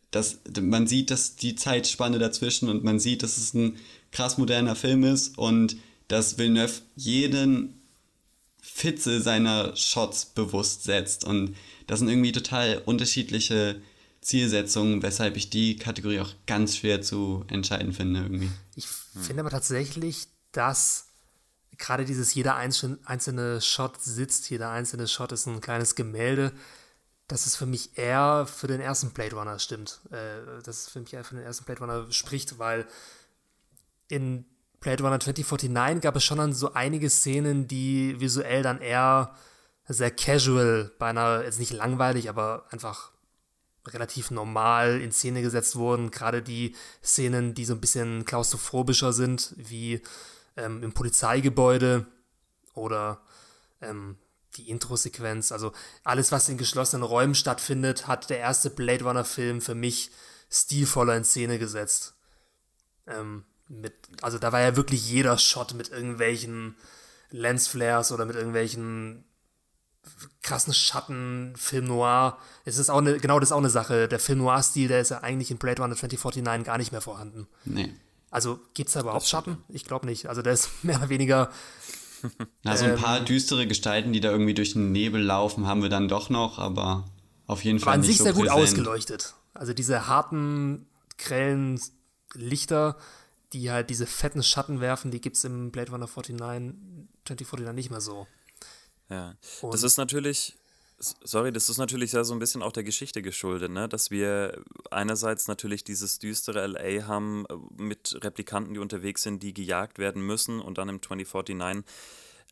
das, man sieht, dass die Zeitspanne dazwischen und man sieht, dass es ein krass moderner Film ist und dass Villeneuve jeden Fitze seiner Shots bewusst setzt. Und das sind irgendwie total unterschiedliche Zielsetzungen, weshalb ich die Kategorie auch ganz schwer zu entscheiden finde irgendwie. Ich finde aber tatsächlich, dass gerade dieses jeder einzelne Shot sitzt, jeder einzelne Shot ist ein kleines Gemälde, dass es für mich eher für den ersten Blade Runner stimmt. Äh, dass es für mich eher für den ersten Blade Runner spricht, weil in Blade Runner 2049 gab es schon dann so einige Szenen, die visuell dann eher sehr casual, beinahe jetzt nicht langweilig, aber einfach relativ normal in Szene gesetzt wurden. Gerade die Szenen, die so ein bisschen klaustrophobischer sind, wie ähm, im Polizeigebäude oder ähm, die Intro-Sequenz. Also alles, was in geschlossenen Räumen stattfindet, hat der erste Blade Runner-Film für mich stilvoller in Szene gesetzt. Ähm, mit, also da war ja wirklich jeder Shot mit irgendwelchen Lensflares oder mit irgendwelchen krassen Schatten, Film Noir. Es ist auch eine, genau das ist auch eine Sache. Der Film Noir-Stil, der ist ja eigentlich in Blade Runner 2049 gar nicht mehr vorhanden. Nee. Also gibt es da überhaupt Schatten? Ich glaube nicht. Also der ist mehr oder weniger Na, so ein paar düstere Gestalten, die da irgendwie durch den Nebel laufen, haben wir dann doch noch, aber auf jeden Fall Aber an nicht sich so sehr gut präsent. ausgeleuchtet. Also diese harten, grellen Lichter, die halt diese fetten Schatten werfen, die gibt es im Blade Runner 49, 2049 nicht mehr so. Ja. Und- Das ist natürlich, sorry, das ist natürlich ja so ein bisschen auch der Geschichte geschuldet, ne? Dass wir einerseits natürlich dieses düstere LA haben äh, mit Replikanten, die unterwegs sind, die gejagt werden müssen und dann im 2049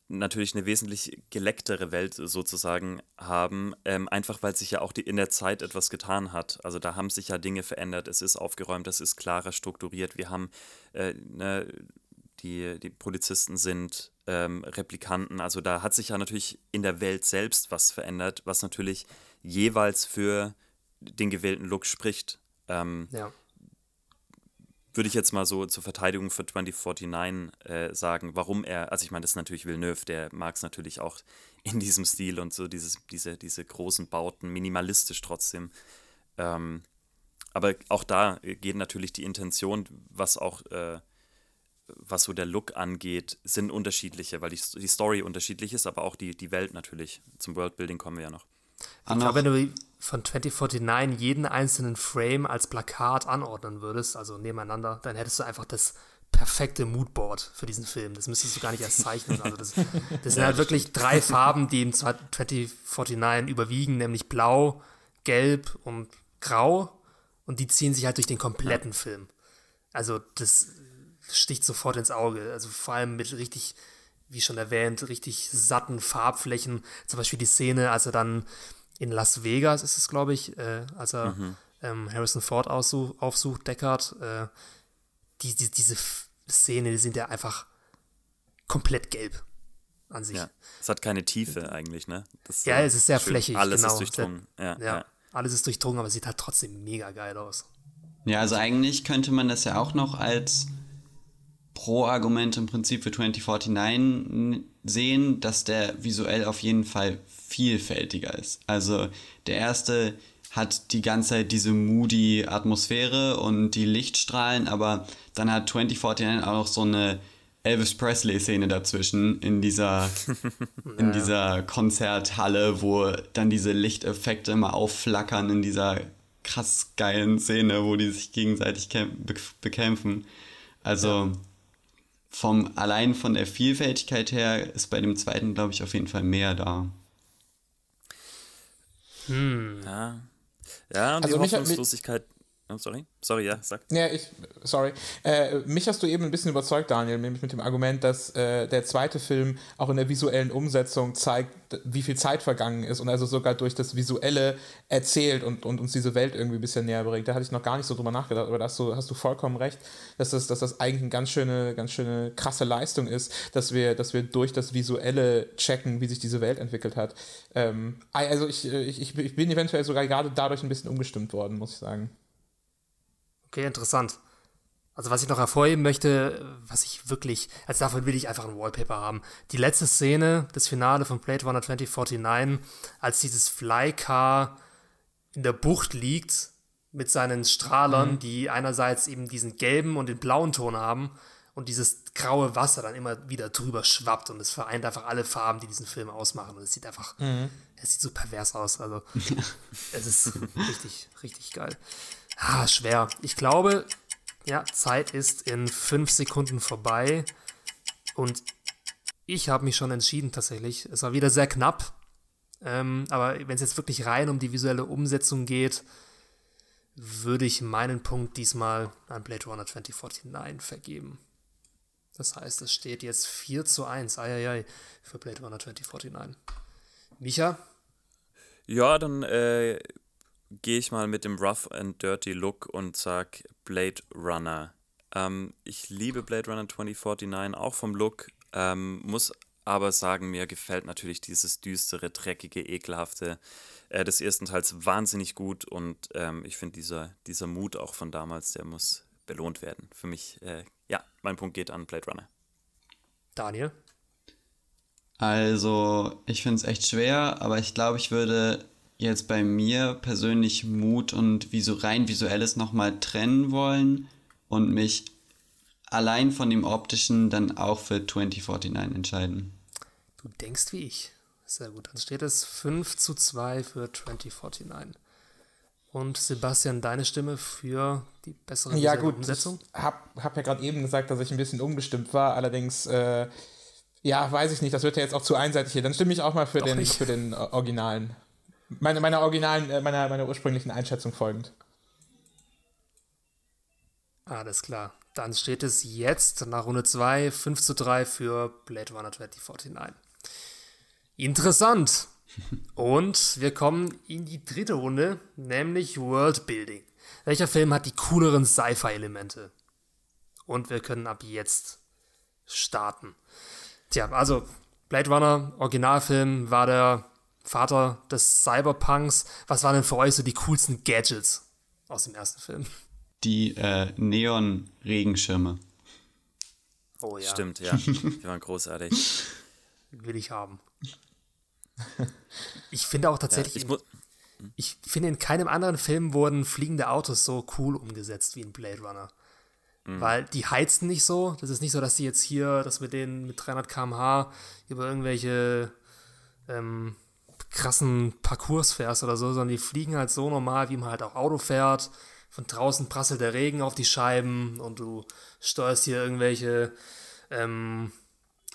natürlich eine wesentlich gelecktere Welt sozusagen haben, ähm, einfach weil sich ja auch die, in der Zeit etwas getan hat. Also da haben sich ja Dinge verändert, es ist aufgeräumt, es ist klarer strukturiert. Wir haben äh, ne, die, die Polizisten sind ähm, Replikanten. Also da hat sich ja natürlich in der Welt selbst was verändert, was natürlich jeweils für den gewählten Look spricht. Ähm, Ja. Würde ich jetzt mal so zur Verteidigung für 2049 äh, sagen, warum er, also ich meine, das ist natürlich Villeneuve, der mag es natürlich auch in diesem Stil und so dieses, diese, diese großen Bauten, minimalistisch trotzdem. Ähm, aber auch da geht natürlich die Intention, was auch, äh, was so der Look angeht, sind unterschiedliche, weil die, die Story unterschiedlich ist, aber auch die, die Welt natürlich. Zum Worldbuilding kommen wir ja noch. Glaube, wenn du von 2049 jeden einzelnen Frame als Plakat anordnen würdest, also nebeneinander, dann hättest du einfach das perfekte Moodboard für diesen Film. Das müsstest du gar nicht erst zeichnen. Also das, das sind halt wirklich drei Farben, die im 2049 überwiegen, nämlich blau, gelb und grau. Und die ziehen sich halt durch den kompletten Film. Also das sticht sofort ins Auge. Also vor allem mit richtig, wie schon erwähnt, richtig satten Farbflächen. Zum Beispiel die Szene, als er dann in Las Vegas ist es, glaube ich, äh, als er ähm, Harrison Ford aussuch, aufsucht, Deckard. Äh, die, die, diese Szene, die sind ja einfach komplett gelb an sich. Ja. Es hat keine Tiefe eigentlich, ne? Das Ja, es ist sehr schön, flächig. Alles genau. ist durchdrungen. Ja, Ja, ja. alles ist durchdrungen, aber es sieht halt trotzdem mega geil aus. Ja, also eigentlich könnte man das ja auch noch als Pro-Argument im Prinzip für 2049 sehen, dass der visuell auf jeden Fall vielfältiger ist. Also der erste hat die ganze Zeit diese moody Atmosphäre und die Lichtstrahlen, aber dann hat 2049 auch noch so eine Elvis Presley-Szene dazwischen in dieser, in dieser Konzerthalle, wo dann diese Lichteffekte immer aufflackern in dieser krass geilen Szene, wo die sich gegenseitig kämp- be- bekämpfen. Also vom allein von der Vielfältigkeit her ist bei dem zweiten, glaube ich, auf jeden Fall mehr da. Ja, ja und Also die Hoffnungslosigkeit. Oh, sorry, sorry, ja, sag. Ja, ich, sorry. Äh, mich hast du eben ein bisschen überzeugt, Daniel, nämlich mit dem Argument, dass äh, der zweite Film auch in der visuellen Umsetzung zeigt, wie viel Zeit vergangen ist und also sogar durch das Visuelle erzählt und, und uns diese Welt irgendwie ein bisschen näher bringt. Da hatte ich noch gar nicht so drüber nachgedacht, aber da hast du, hast du vollkommen recht, dass das, dass das eigentlich eine ganz schöne, ganz schöne krasse Leistung ist, dass wir, dass wir durch das Visuelle checken, wie sich diese Welt entwickelt hat. Ähm, also ich, ich, ich bin eventuell sogar gerade dadurch ein bisschen umgestimmt worden, muss ich sagen. Okay, interessant. Also was ich noch hervorheben möchte, was ich wirklich, also davon will ich einfach ein Wallpaper haben. Die letzte Szene, das Finale von Blade Runner 2049, als dieses Flycar in der Bucht liegt mit seinen Strahlern, die einerseits eben diesen gelben und den blauen Ton haben und dieses graue Wasser dann immer wieder drüber schwappt und es vereint einfach alle Farben, die diesen Film ausmachen. Und es sieht einfach, es sieht so pervers aus. Also es ist richtig, richtig geil. Ah, schwer. Ich glaube, ja, Zeit ist in fünf Sekunden vorbei. Und ich habe mich schon entschieden tatsächlich. Es war wieder sehr knapp. Ähm, aber wenn es jetzt wirklich rein um die visuelle Umsetzung geht, würde ich meinen Punkt diesmal an Blade Runner 2049 vergeben. Das heißt, es steht jetzt 4 zu 1, eieiei, für Blade Runner 2049. Micha? Ja, dann äh, gehe ich mal mit dem Rough and Dirty Look und sag Blade Runner. Ähm, ich liebe Blade Runner 2049 auch vom Look, ähm, muss aber sagen, mir gefällt natürlich dieses düstere, dreckige, ekelhafte äh, des ersten Teils wahnsinnig gut und ähm, ich finde dieser, dieser Mut auch von damals, der muss belohnt werden. Für mich, äh, ja, mein Punkt geht an Blade Runner. Daniel? Also, ich finde es echt schwer, aber ich glaube, ich würde jetzt bei mir persönlich Mut und visu rein visuelles nochmal trennen wollen und mich allein von dem optischen dann auch für 2049 entscheiden. Du denkst wie ich. Sehr gut. Dann steht es 5 zu 2 für 2049. Und Sebastian, deine Stimme für die bessere ja, gut, Umsetzung? Ich habe hab ja gerade eben gesagt, dass ich ein bisschen umgestimmt war. Allerdings, äh, ja, weiß ich nicht. Das wird ja jetzt auch zu einseitig hier. Dann stimme ich auch mal für, den, für den Originalen. Meine, meiner originalen, äh, meiner, meiner ursprünglichen Einschätzung folgend. Alles klar. Dann steht es jetzt nach Runde 2 5 zu 3 für Blade Runner 2049. Interessant. Und wir kommen in die dritte Runde, nämlich Worldbuilding. Welcher Film hat die cooleren Sci-Fi-Elemente? Und wir können ab jetzt starten. Tja, also Blade Runner, Originalfilm, war der Vater des Cyberpunks. Was waren denn für euch so die coolsten Gadgets aus dem ersten Film? Die äh, Neon-Regenschirme. Oh ja. Stimmt, ja. Die waren großartig. Will ich haben. Ich finde auch tatsächlich, ja, ich, ich, finde in keinem anderen Film wurden fliegende Autos so cool umgesetzt wie in Blade Runner. Mhm. Weil die heizen nicht so. Das ist nicht so, dass die jetzt hier, das mit denen mit 300 km/h über irgendwelche ähm, krassen Parcours fährst oder so, sondern die fliegen halt so normal, wie man halt auch Auto fährt. Von draußen prasselt der Regen auf die Scheiben und du steuerst hier irgendwelche ähm,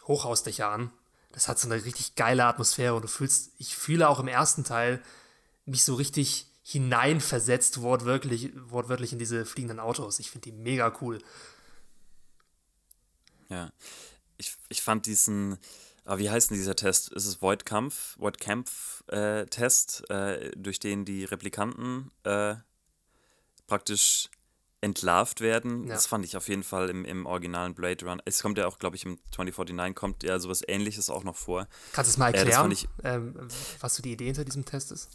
Hochhausdächer an das hat so eine richtig geile Atmosphäre und du fühlst, ich fühle auch im ersten Teil mich so richtig hineinversetzt, wortwörtlich, wortwörtlich in diese fliegenden Autos. Ich finde die mega cool. Ja, ich, ich fand diesen, ah, wie heißt denn dieser Test? Ist es Void Kampf, Void Kampf äh, Test, äh, durch den die Replikanten äh, praktisch entlarvt werden. Ja. Das fand ich auf jeden Fall im, im originalen Blade Runner. Es kommt ja auch, glaube ich, im 2049 kommt ja sowas ähnliches auch noch vor. Kannst du es mal erklären, äh, ich, ähm, was so die Idee hinter diesem Test ist?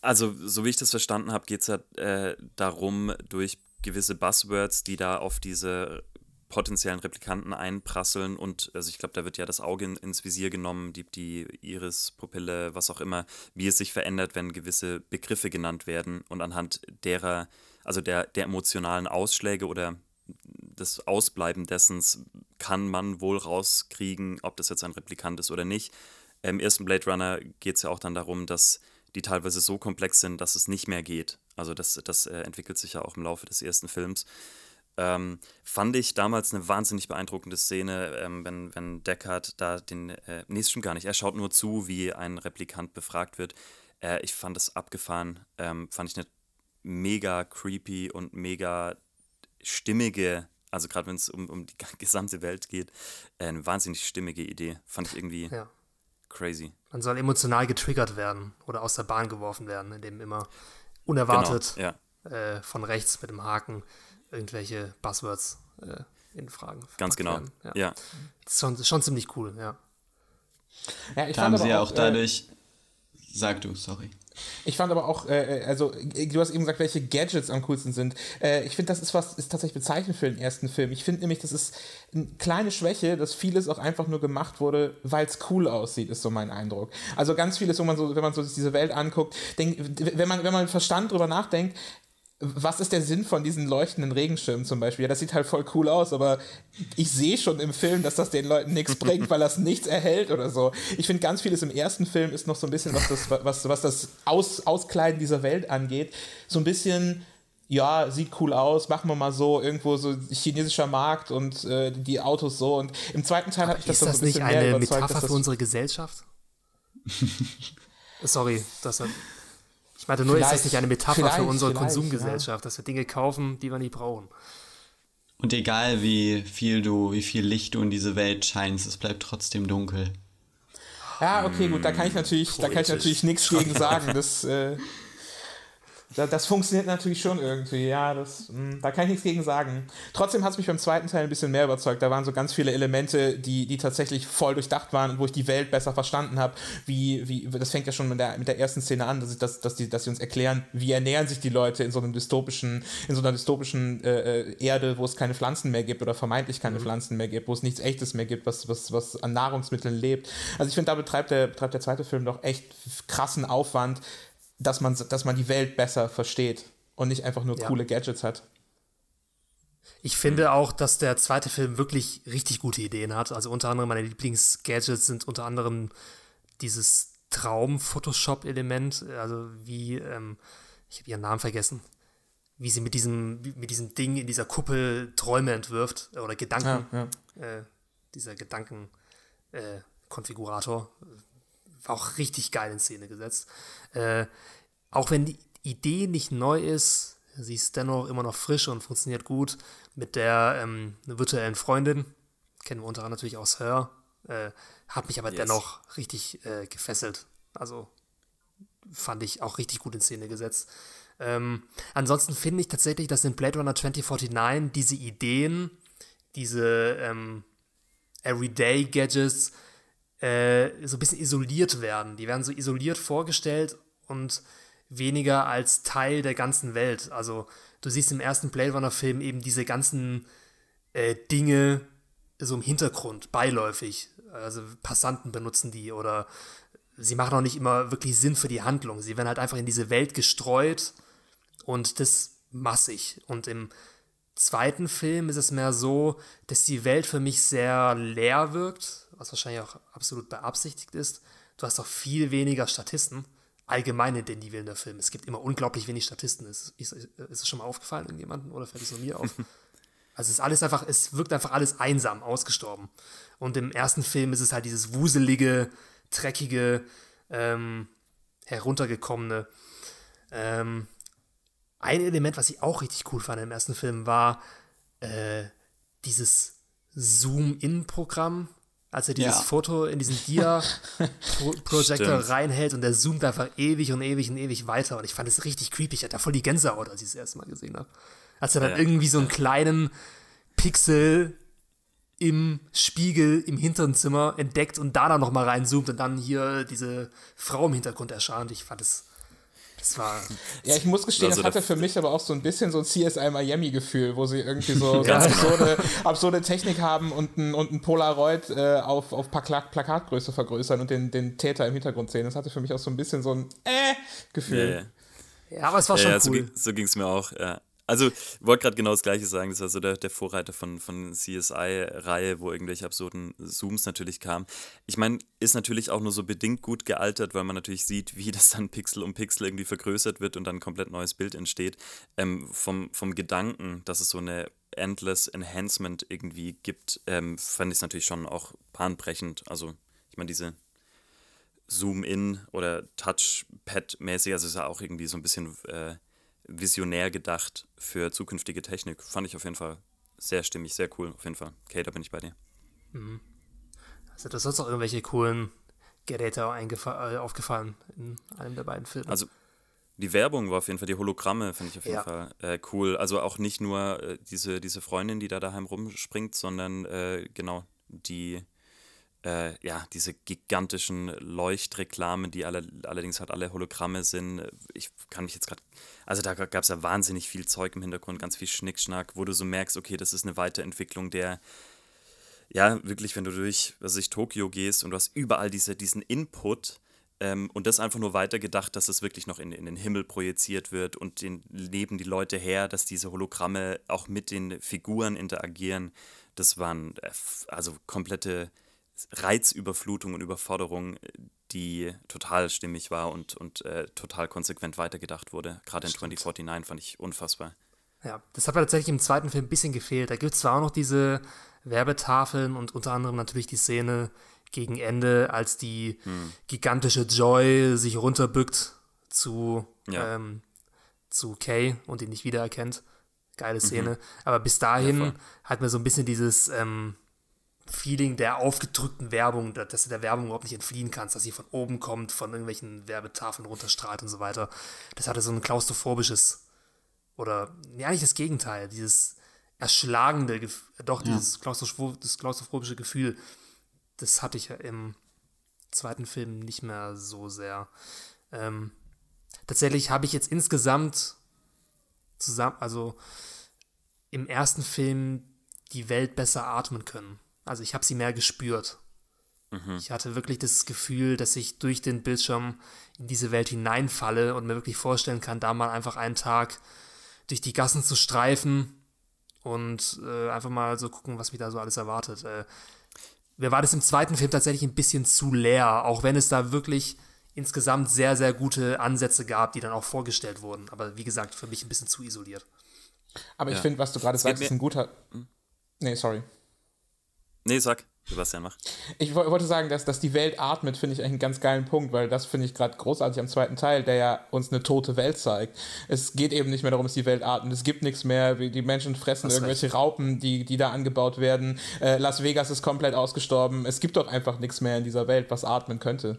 Also, so wie ich das verstanden habe, geht es ja äh, darum, durch gewisse Buzzwords, die da auf diese potenziellen Replikanten einprasseln und also ich glaube, da wird ja das Auge in, ins Visier genommen, die, die Iris-Pupille, was auch immer, wie es sich verändert, wenn gewisse Begriffe genannt werden und anhand derer also der, der emotionalen Ausschläge oder das Ausbleiben dessen kann man wohl rauskriegen, ob das jetzt ein Replikant ist oder nicht. Im ersten Blade Runner geht es ja auch dann darum, dass die teilweise so komplex sind, dass es nicht mehr geht. Also das, das äh, entwickelt sich ja auch im Laufe des ersten Films. Ähm, fand ich damals eine wahnsinnig beeindruckende Szene, ähm, wenn, wenn Deckard da den, äh, nee, stimmt gar nicht, er schaut nur zu, wie ein Replikant befragt wird. Äh, ich fand das abgefahren, ähm, fand ich eine mega creepy und mega stimmige, also gerade wenn es um, um die gesamte Welt geht, äh, eine wahnsinnig stimmige Idee. Fand ich irgendwie ja. crazy. Man soll emotional getriggert werden oder aus der Bahn geworfen werden, indem immer unerwartet genau, ja. äh, von rechts mit dem Haken irgendwelche Buzzwords äh, in Fragen. Ganz genau. Werden. Ja. ja. Das ist schon, schon ziemlich cool, ja. Ja, ich da haben sie ja auch, auch dadurch. Sag du, sorry. Ich fand aber auch, äh, äh, also du hast eben gesagt, welche Gadgets am coolsten sind. Äh, ich finde, das ist was, ist tatsächlich bezeichnend für den ersten Film. Ich finde nämlich, das ist eine kleine Schwäche, dass vieles auch einfach nur gemacht wurde, weil es cool aussieht, ist so mein Eindruck. Also ganz vieles, wo man so, wenn man so diese Welt anguckt, denk, wenn man, wenn man Verstand drüber nachdenkt, was ist der Sinn von diesen leuchtenden Regenschirmen zum Beispiel? Ja, das sieht halt voll cool aus, aber ich sehe schon im Film, dass das den Leuten nichts bringt, weil das nichts erhält oder so. Ich finde, ganz vieles im ersten Film ist noch so ein bisschen, was das, was, was das Aus, Auskleiden dieser Welt angeht, so ein bisschen ja, sieht cool aus, machen wir mal so, irgendwo so chinesischer Markt und äh, die Autos so. Und im zweiten Teil habe ich das ist das so ein bisschen nicht eine Metapher für unsere Gesellschaft? Sorry, das hat ich meinte nur, vielleicht, ist das nicht eine Metapher für unsere Konsumgesellschaft, ja. dass wir Dinge kaufen, die wir nicht brauchen. Und egal wie viel du, wie viel Licht du in diese Welt scheinst, es bleibt trotzdem dunkel. Ja, okay, gut, da kann ich natürlich, Poetisch. da kann ich natürlich nichts gegen sagen. Das, äh, das funktioniert natürlich schon irgendwie, ja, das, hm, da kann ich nichts gegen sagen. Trotzdem hat es mich beim zweiten Teil ein bisschen mehr überzeugt. Da waren so ganz viele Elemente, die, die tatsächlich voll durchdacht waren und wo ich die Welt besser verstanden habe. Wie, wie, das fängt ja schon mit der, mit der ersten Szene an, dass, ich, dass, dass, die, dass sie uns erklären, wie ernähren sich die Leute in so einem dystopischen, in so einer dystopischen äh, äh Erde, wo es keine Pflanzen mehr gibt oder vermeintlich keine mhm. Pflanzen mehr gibt, wo es nichts Echtes mehr gibt, was, was, was an Nahrungsmitteln lebt. Also ich finde, da betreibt der, betreibt der zweite Film doch echt krassen Aufwand, dass man, dass man die Welt besser versteht und nicht einfach nur ja. coole Gadgets hat. Ich finde auch, dass der zweite Film wirklich richtig gute Ideen hat. Also unter anderem meine Lieblingsgadgets sind unter anderem dieses Traum-Photoshop-Element, also wie, ähm, ich habe ihren Namen vergessen, wie sie mit diesem, mit diesem Ding in dieser Kuppel Träume entwirft oder Gedanken, ja, ja. Äh, dieser Gedanken-Konfigurator. Äh, auch richtig geil in Szene gesetzt. Äh, auch wenn die Idee nicht neu ist, sie ist dennoch immer noch frisch und funktioniert gut mit der ähm, virtuellen Freundin. Kennen wir unter anderem natürlich aus Her. Äh, hat mich aber yes. dennoch richtig äh, gefesselt. Also fand ich auch richtig gut in Szene gesetzt. Ähm, ansonsten finde ich tatsächlich, dass in Blade Runner 2049 diese Ideen, diese ähm, Everyday Gadgets äh, so ein bisschen isoliert werden. Die werden so isoliert vorgestellt und weniger als Teil der ganzen Welt. Also du siehst im ersten Blade Runner Film eben diese ganzen äh, Dinge so im Hintergrund, beiläufig. Also Passanten benutzen die oder sie machen auch nicht immer wirklich Sinn für die Handlung. Sie werden halt einfach in diese Welt gestreut und das massig. Und im zweiten Film ist es mehr so, dass die Welt für mich sehr leer wirkt, was wahrscheinlich auch absolut beabsichtigt ist. Du hast auch viel weniger Statisten allgemein in den die Villeneuve Film. Es gibt immer unglaublich wenig Statisten. Ist, ist, ist es schon mal aufgefallen irgendjemandem oder fällt es nur mir auf? Also es ist alles einfach, es wirkt einfach alles einsam, ausgestorben. Und im ersten Film ist es halt dieses wuselige, dreckige, ähm, heruntergekommene. Ähm, ein Element, was ich auch richtig cool fand im ersten Film, war äh, dieses Zoom-In-Programm, als er dieses ja. Foto in diesen Dia-Projector reinhält und der zoomt einfach ewig und ewig und ewig weiter. Und ich fand es richtig creepy. Ich hatte da voll die Gänsehaut, als ich es das erste Mal gesehen habe. Als er dann ja. irgendwie so einen kleinen Pixel im Spiegel im hinteren Zimmer entdeckt und da dann nochmal reinzoomt und dann hier diese Frau im Hintergrund erscheint. Ich fand es das war. Ja, ich muss gestehen, also das hatte für mich aber auch so ein bisschen so ein CSI Miami-Gefühl, wo sie irgendwie so, so absurde, absurde, Technik haben und ein, und ein Polaroid äh, auf, auf Plakatgröße vergrößern und den, den Täter im Hintergrund sehen. Das hatte für mich auch so ein bisschen so ein Äh-Gefühl. Ja, ja. aber es war schon ja, cool. So, so ging es mir auch, ja. Also, ich wollte gerade genau das Gleiche sagen. Das war so der, der Vorreiter von, von CSI-Reihe, wo irgendwelche absurden Zooms natürlich kamen. Ich meine, ist natürlich auch nur so bedingt gut gealtert, weil man natürlich sieht, wie das dann Pixel um Pixel irgendwie vergrößert wird und dann ein komplett neues Bild entsteht. Ähm, vom, vom Gedanken, dass es so eine Endless Enhancement irgendwie gibt, ähm, fand ich es natürlich schon auch bahnbrechend. Also, ich meine, diese Zoom-In oder Touchpad-mäßig, also ist ja auch irgendwie so ein bisschen. Äh, visionär gedacht für zukünftige Technik. Fand ich auf jeden Fall sehr stimmig, sehr cool, auf jeden Fall. Okay, da bin ich bei dir. Mhm. Also, das sonst auch irgendwelche coolen Geräte äh, aufgefallen in einem der beiden Filme. Also, die Werbung war auf jeden Fall, die Hologramme finde ich auf jeden ja. Fall äh, cool. Also auch nicht nur äh, diese, diese Freundin, die da daheim rumspringt, sondern äh, genau die äh, ja, diese gigantischen Leuchtreklamen, die alle, allerdings halt alle Hologramme sind. Ich kann mich jetzt gerade, also da gab es ja wahnsinnig viel Zeug im Hintergrund, ganz viel Schnickschnack, wo du so merkst, okay, das ist eine Weiterentwicklung der, ja, wirklich, wenn du durch, also durch Tokio gehst und du hast überall diese, diesen Input ähm, und das einfach nur weitergedacht, dass es wirklich noch in, in den Himmel projiziert wird und den, leben die Leute her, dass diese Hologramme auch mit den Figuren interagieren. Das waren äh, also komplette Reizüberflutung und Überforderung, die total stimmig war und, und äh, total konsequent weitergedacht wurde. Gerade in 2049 fand ich unfassbar. Ja, das hat mir tatsächlich im zweiten Film ein bisschen gefehlt. Da gibt es zwar auch noch diese Werbetafeln und unter anderem natürlich die Szene gegen Ende, als die hm. gigantische Joy sich runterbückt zu, ja. ähm, zu Kay und ihn nicht wiedererkennt. Geile mhm. Szene. Mhm. Aber bis dahin ja, hat mir so ein bisschen dieses ähm, Feeling der aufgedrückten Werbung, dass du der Werbung überhaupt nicht entfliehen kannst, dass sie von oben kommt, von irgendwelchen Werbetafeln runterstrahlt und so weiter. Das hatte so ein klaustrophobisches oder ja nicht das Gegenteil, dieses erschlagende, doch ja. dieses klaustrophobische Gefühl, das hatte ich ja im zweiten Film nicht mehr so sehr. Ähm, tatsächlich habe ich jetzt insgesamt zusammen, also im ersten Film die Welt besser atmen können. Also ich habe sie mehr gespürt. Mhm. Ich hatte wirklich das Gefühl, dass ich durch den Bildschirm in diese Welt hineinfalle und mir wirklich vorstellen kann, da mal einfach einen Tag durch die Gassen zu streifen und äh, einfach mal so gucken, was mich da so alles erwartet. Äh, mir war das im zweiten Film tatsächlich ein bisschen zu leer, auch wenn es da wirklich insgesamt sehr, sehr gute Ansätze gab, die dann auch vorgestellt wurden. Aber wie gesagt, für mich ein bisschen zu isoliert. Aber ich finde, was du gerade sagst, ist ein guter. Hm? Nee, sorry. Nee, sag. Sebastian, mach. Ich wollte sagen, dass, dass die Welt atmet, finde ich eigentlich einen ganz geilen Punkt, weil das finde ich gerade großartig am zweiten Teil, der ja uns eine tote Welt zeigt. Es geht eben nicht mehr darum, dass die Welt atmet. Es gibt nichts mehr. Die Menschen fressen das irgendwelche recht. Raupen, die, die da angebaut werden. Äh, Las Vegas ist komplett ausgestorben. Es gibt doch einfach nichts mehr in dieser Welt, was atmen könnte.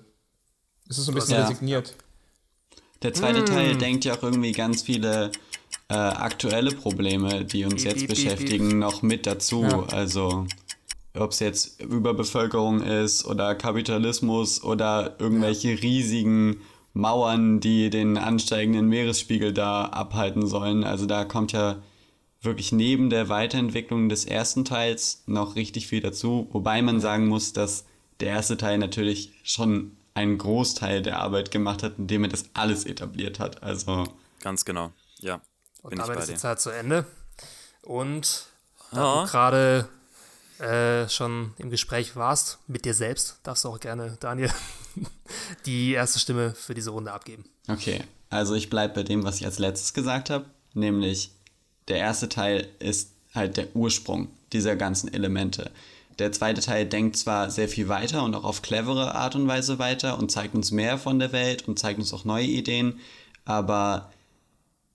Es ist so ein bisschen ja. resigniert. Der zweite mm. Teil denkt ja auch irgendwie ganz viele äh, aktuelle Probleme, die uns jetzt beschäftigen, noch mit dazu. Ja. Also ob es jetzt Überbevölkerung ist oder Kapitalismus oder irgendwelche riesigen Mauern, die den ansteigenden Meeresspiegel da abhalten sollen. Also da kommt ja wirklich neben der Weiterentwicklung des ersten Teils noch richtig viel dazu, wobei man sagen muss, dass der erste Teil natürlich schon einen Großteil der Arbeit gemacht hat, indem er das alles etabliert hat. Also ganz genau, ja. Und damit ist die Zeit zu Ende. Und da ja. gerade äh, schon im Gespräch warst mit dir selbst, darfst du auch gerne, Daniel, die erste Stimme für diese Runde abgeben. Okay, also ich bleibe bei dem, was ich als letztes gesagt habe, nämlich der erste Teil ist halt der Ursprung dieser ganzen Elemente. Der zweite Teil denkt zwar sehr viel weiter und auch auf clevere Art und Weise weiter und zeigt uns mehr von der Welt und zeigt uns auch neue Ideen, aber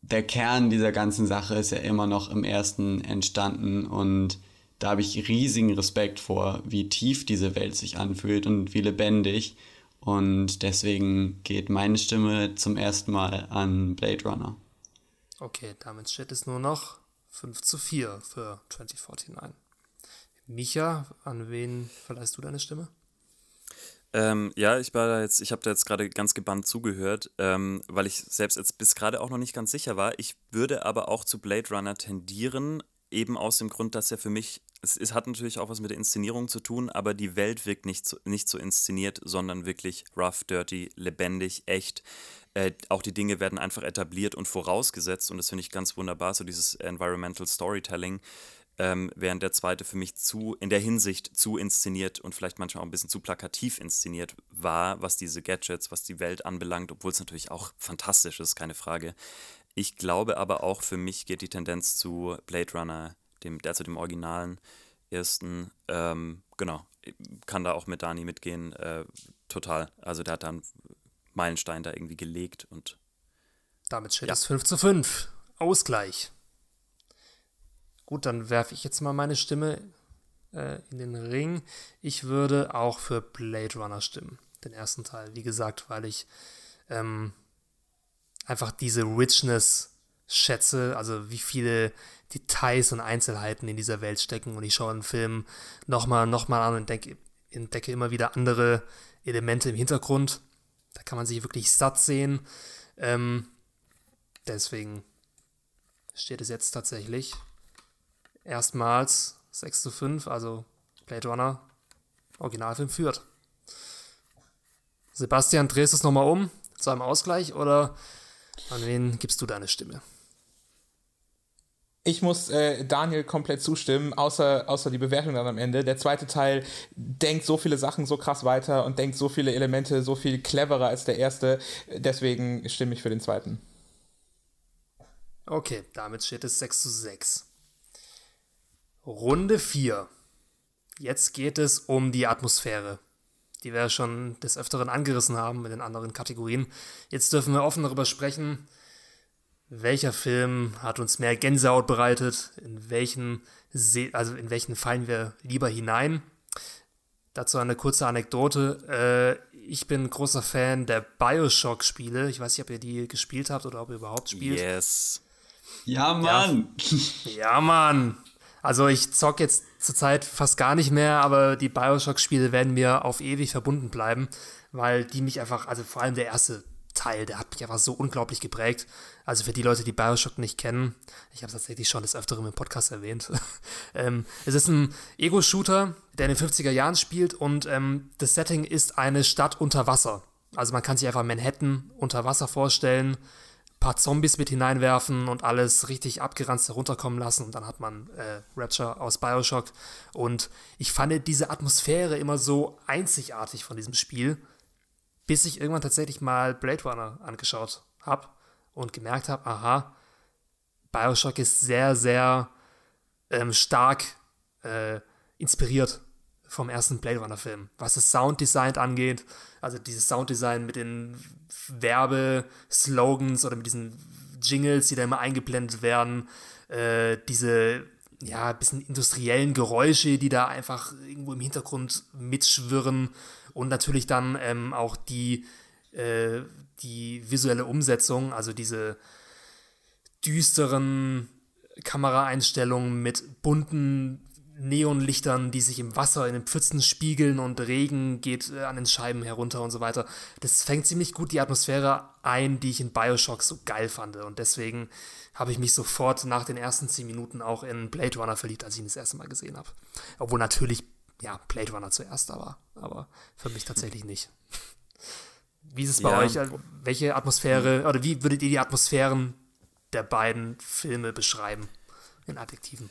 der Kern dieser ganzen Sache ist ja immer noch im ersten entstanden und da habe ich riesigen Respekt vor, wie tief diese Welt sich anfühlt und wie lebendig. Und deswegen geht meine Stimme zum ersten Mal an Blade Runner. Okay, damit steht es nur noch 5 zu 4 für 2049. Micha, an wen verleihst du deine Stimme? Ähm, ja, ich war da jetzt, ich habe da jetzt gerade ganz gebannt zugehört, ähm, weil ich selbst jetzt bis gerade auch noch nicht ganz sicher war. Ich würde aber auch zu Blade Runner tendieren, eben aus dem Grund, dass er für mich es, es, hat natürlich auch was mit der Inszenierung zu tun, aber die Welt wirkt nicht so, nicht so inszeniert, sondern wirklich rough, dirty, lebendig, echt. Äh, auch die Dinge werden einfach etabliert und vorausgesetzt und das finde ich ganz wunderbar, so dieses Environmental Storytelling. Ähm, während der zweite für mich zu, in der Hinsicht zu inszeniert und vielleicht manchmal auch ein bisschen zu plakativ inszeniert war, was diese Gadgets, was die Welt anbelangt, obwohl es natürlich auch fantastisch ist, keine Frage. Ich glaube aber auch, für mich geht die Tendenz zu Blade Runner dem, also dem originalen ersten, ähm, genau, kann da auch mit Dani mitgehen, äh, total. Also der hat dann Meilenstein da irgendwie gelegt und damit steht ja. es 5 zu 5. Ausgleich. Gut, dann werfe ich jetzt mal meine Stimme äh, in den Ring. Ich würde auch für Blade Runner stimmen, den ersten Teil. Wie gesagt, weil ich ähm, einfach diese Richness schätze, also wie viele Details und Einzelheiten in dieser Welt stecken und ich schaue einen Film nochmal nochmal an und denke, entdecke immer wieder andere Elemente im Hintergrund. Da kann man sich wirklich satt sehen. Ähm, deswegen steht es jetzt tatsächlich erstmals 6 zu 5, also Blade Runner, Originalfilm führt. Sebastian, drehst du es nochmal um zu einem Ausgleich oder an wen gibst du deine Stimme? Ich muss äh, Daniel komplett zustimmen, außer, außer die Bewertung dann am Ende. Der zweite Teil denkt so viele Sachen so krass weiter und denkt so viele Elemente so viel cleverer als der erste. Deswegen stimme ich für den zweiten. Okay, damit steht es 6 zu 6. Runde 4. Jetzt geht es um die Atmosphäre, die wir schon des Öfteren angerissen haben mit den anderen Kategorien. Jetzt dürfen wir offen darüber sprechen, welcher Film hat uns mehr Gänsehaut bereitet, in welchen, Se also in welchen fallen wir lieber hinein. Dazu eine kurze Anekdote. Äh, ich bin großer Fan der Bioshock-Spiele. Ich weiß nicht, ob ihr die gespielt habt oder ob ihr überhaupt spielt. Yes. Ja, Mann. Ja, ja Mann. Also ich zock jetzt zurzeit fast gar nicht mehr, aber die Bioshock-Spiele werden mir auf ewig verbunden bleiben, weil die mich einfach, also vor allem der erste Teil, der hat mich einfach so unglaublich geprägt. Also für die Leute, die Bioshock nicht kennen, ich habe es tatsächlich schon des Öfteren im Podcast erwähnt. ähm, es ist ein Ego-Shooter, der in den 50er Jahren spielt und ähm, das Setting ist eine Stadt unter Wasser. Also man kann sich einfach Manhattan unter Wasser vorstellen. paar Zombies mit hineinwerfen und alles richtig abgeranzt herunterkommen lassen und dann hat man äh, Rapture aus Bioshock und ich fand diese Atmosphäre immer so einzigartig von diesem Spiel, bis ich irgendwann tatsächlich mal Blade Runner angeschaut habe und gemerkt habe, aha, Bioshock ist sehr, sehr ähm, stark äh, inspiriert vom ersten Blade Runner Film, was das Sounddesign angeht, also dieses Sounddesign mit den Werbeslogans oder mit diesen Jingles, die da immer eingeblendet werden, äh, diese ja, bisschen industriellen Geräusche, die da einfach irgendwo im Hintergrund mitschwirren und natürlich dann ähm, auch die, äh, die visuelle Umsetzung, also diese düsteren Kameraeinstellungen mit bunten Neonlichtern, die sich im Wasser in den Pfützen spiegeln und Regen geht äh, an den Scheiben herunter und so weiter. Das fängt ziemlich gut die Atmosphäre ein, die ich in Bioshock so geil fand. Und deswegen habe ich mich sofort nach den ersten zehn Minuten auch in Blade Runner verliebt, als ich ihn das erste Mal gesehen habe. Obwohl natürlich, ja, Blade Runner zuerst war, aber für mich tatsächlich nicht. Wie ist es bei ja. euch? Welche Atmosphäre, oder wie würdet ihr die Atmosphären der beiden Filme beschreiben in Adjektiven?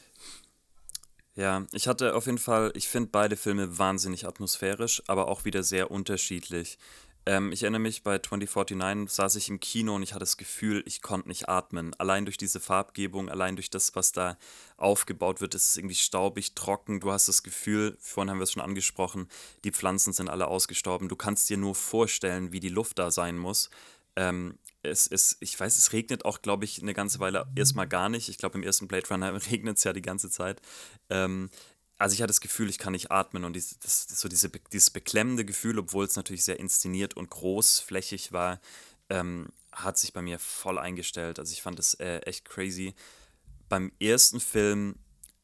Ja, ich hatte auf jeden Fall, ich finde beide Filme wahnsinnig atmosphärisch, aber auch wieder sehr unterschiedlich. Ähm, ich erinnere mich, bei 2049 saß ich im Kino und ich hatte das Gefühl, ich konnte nicht atmen. Allein durch diese Farbgebung, allein durch das, was da aufgebaut wird, ist es irgendwie staubig, trocken. Du hast das Gefühl, vorhin haben wir es schon angesprochen, die Pflanzen sind alle ausgestorben. Du kannst dir nur vorstellen, wie die Luft da sein muss. Ähm, es, es, ich weiß, es regnet auch, glaube ich, eine ganze Weile erstmal gar nicht. Ich glaube, im ersten Blade Runner regnet es ja die ganze Zeit. Ähm, also ich hatte das Gefühl, ich kann nicht atmen und dies, das, so diese, dieses beklemmende Gefühl, obwohl es natürlich sehr inszeniert und großflächig war, ähm, hat sich bei mir voll eingestellt. Also ich fand das äh, echt crazy. Beim ersten Film,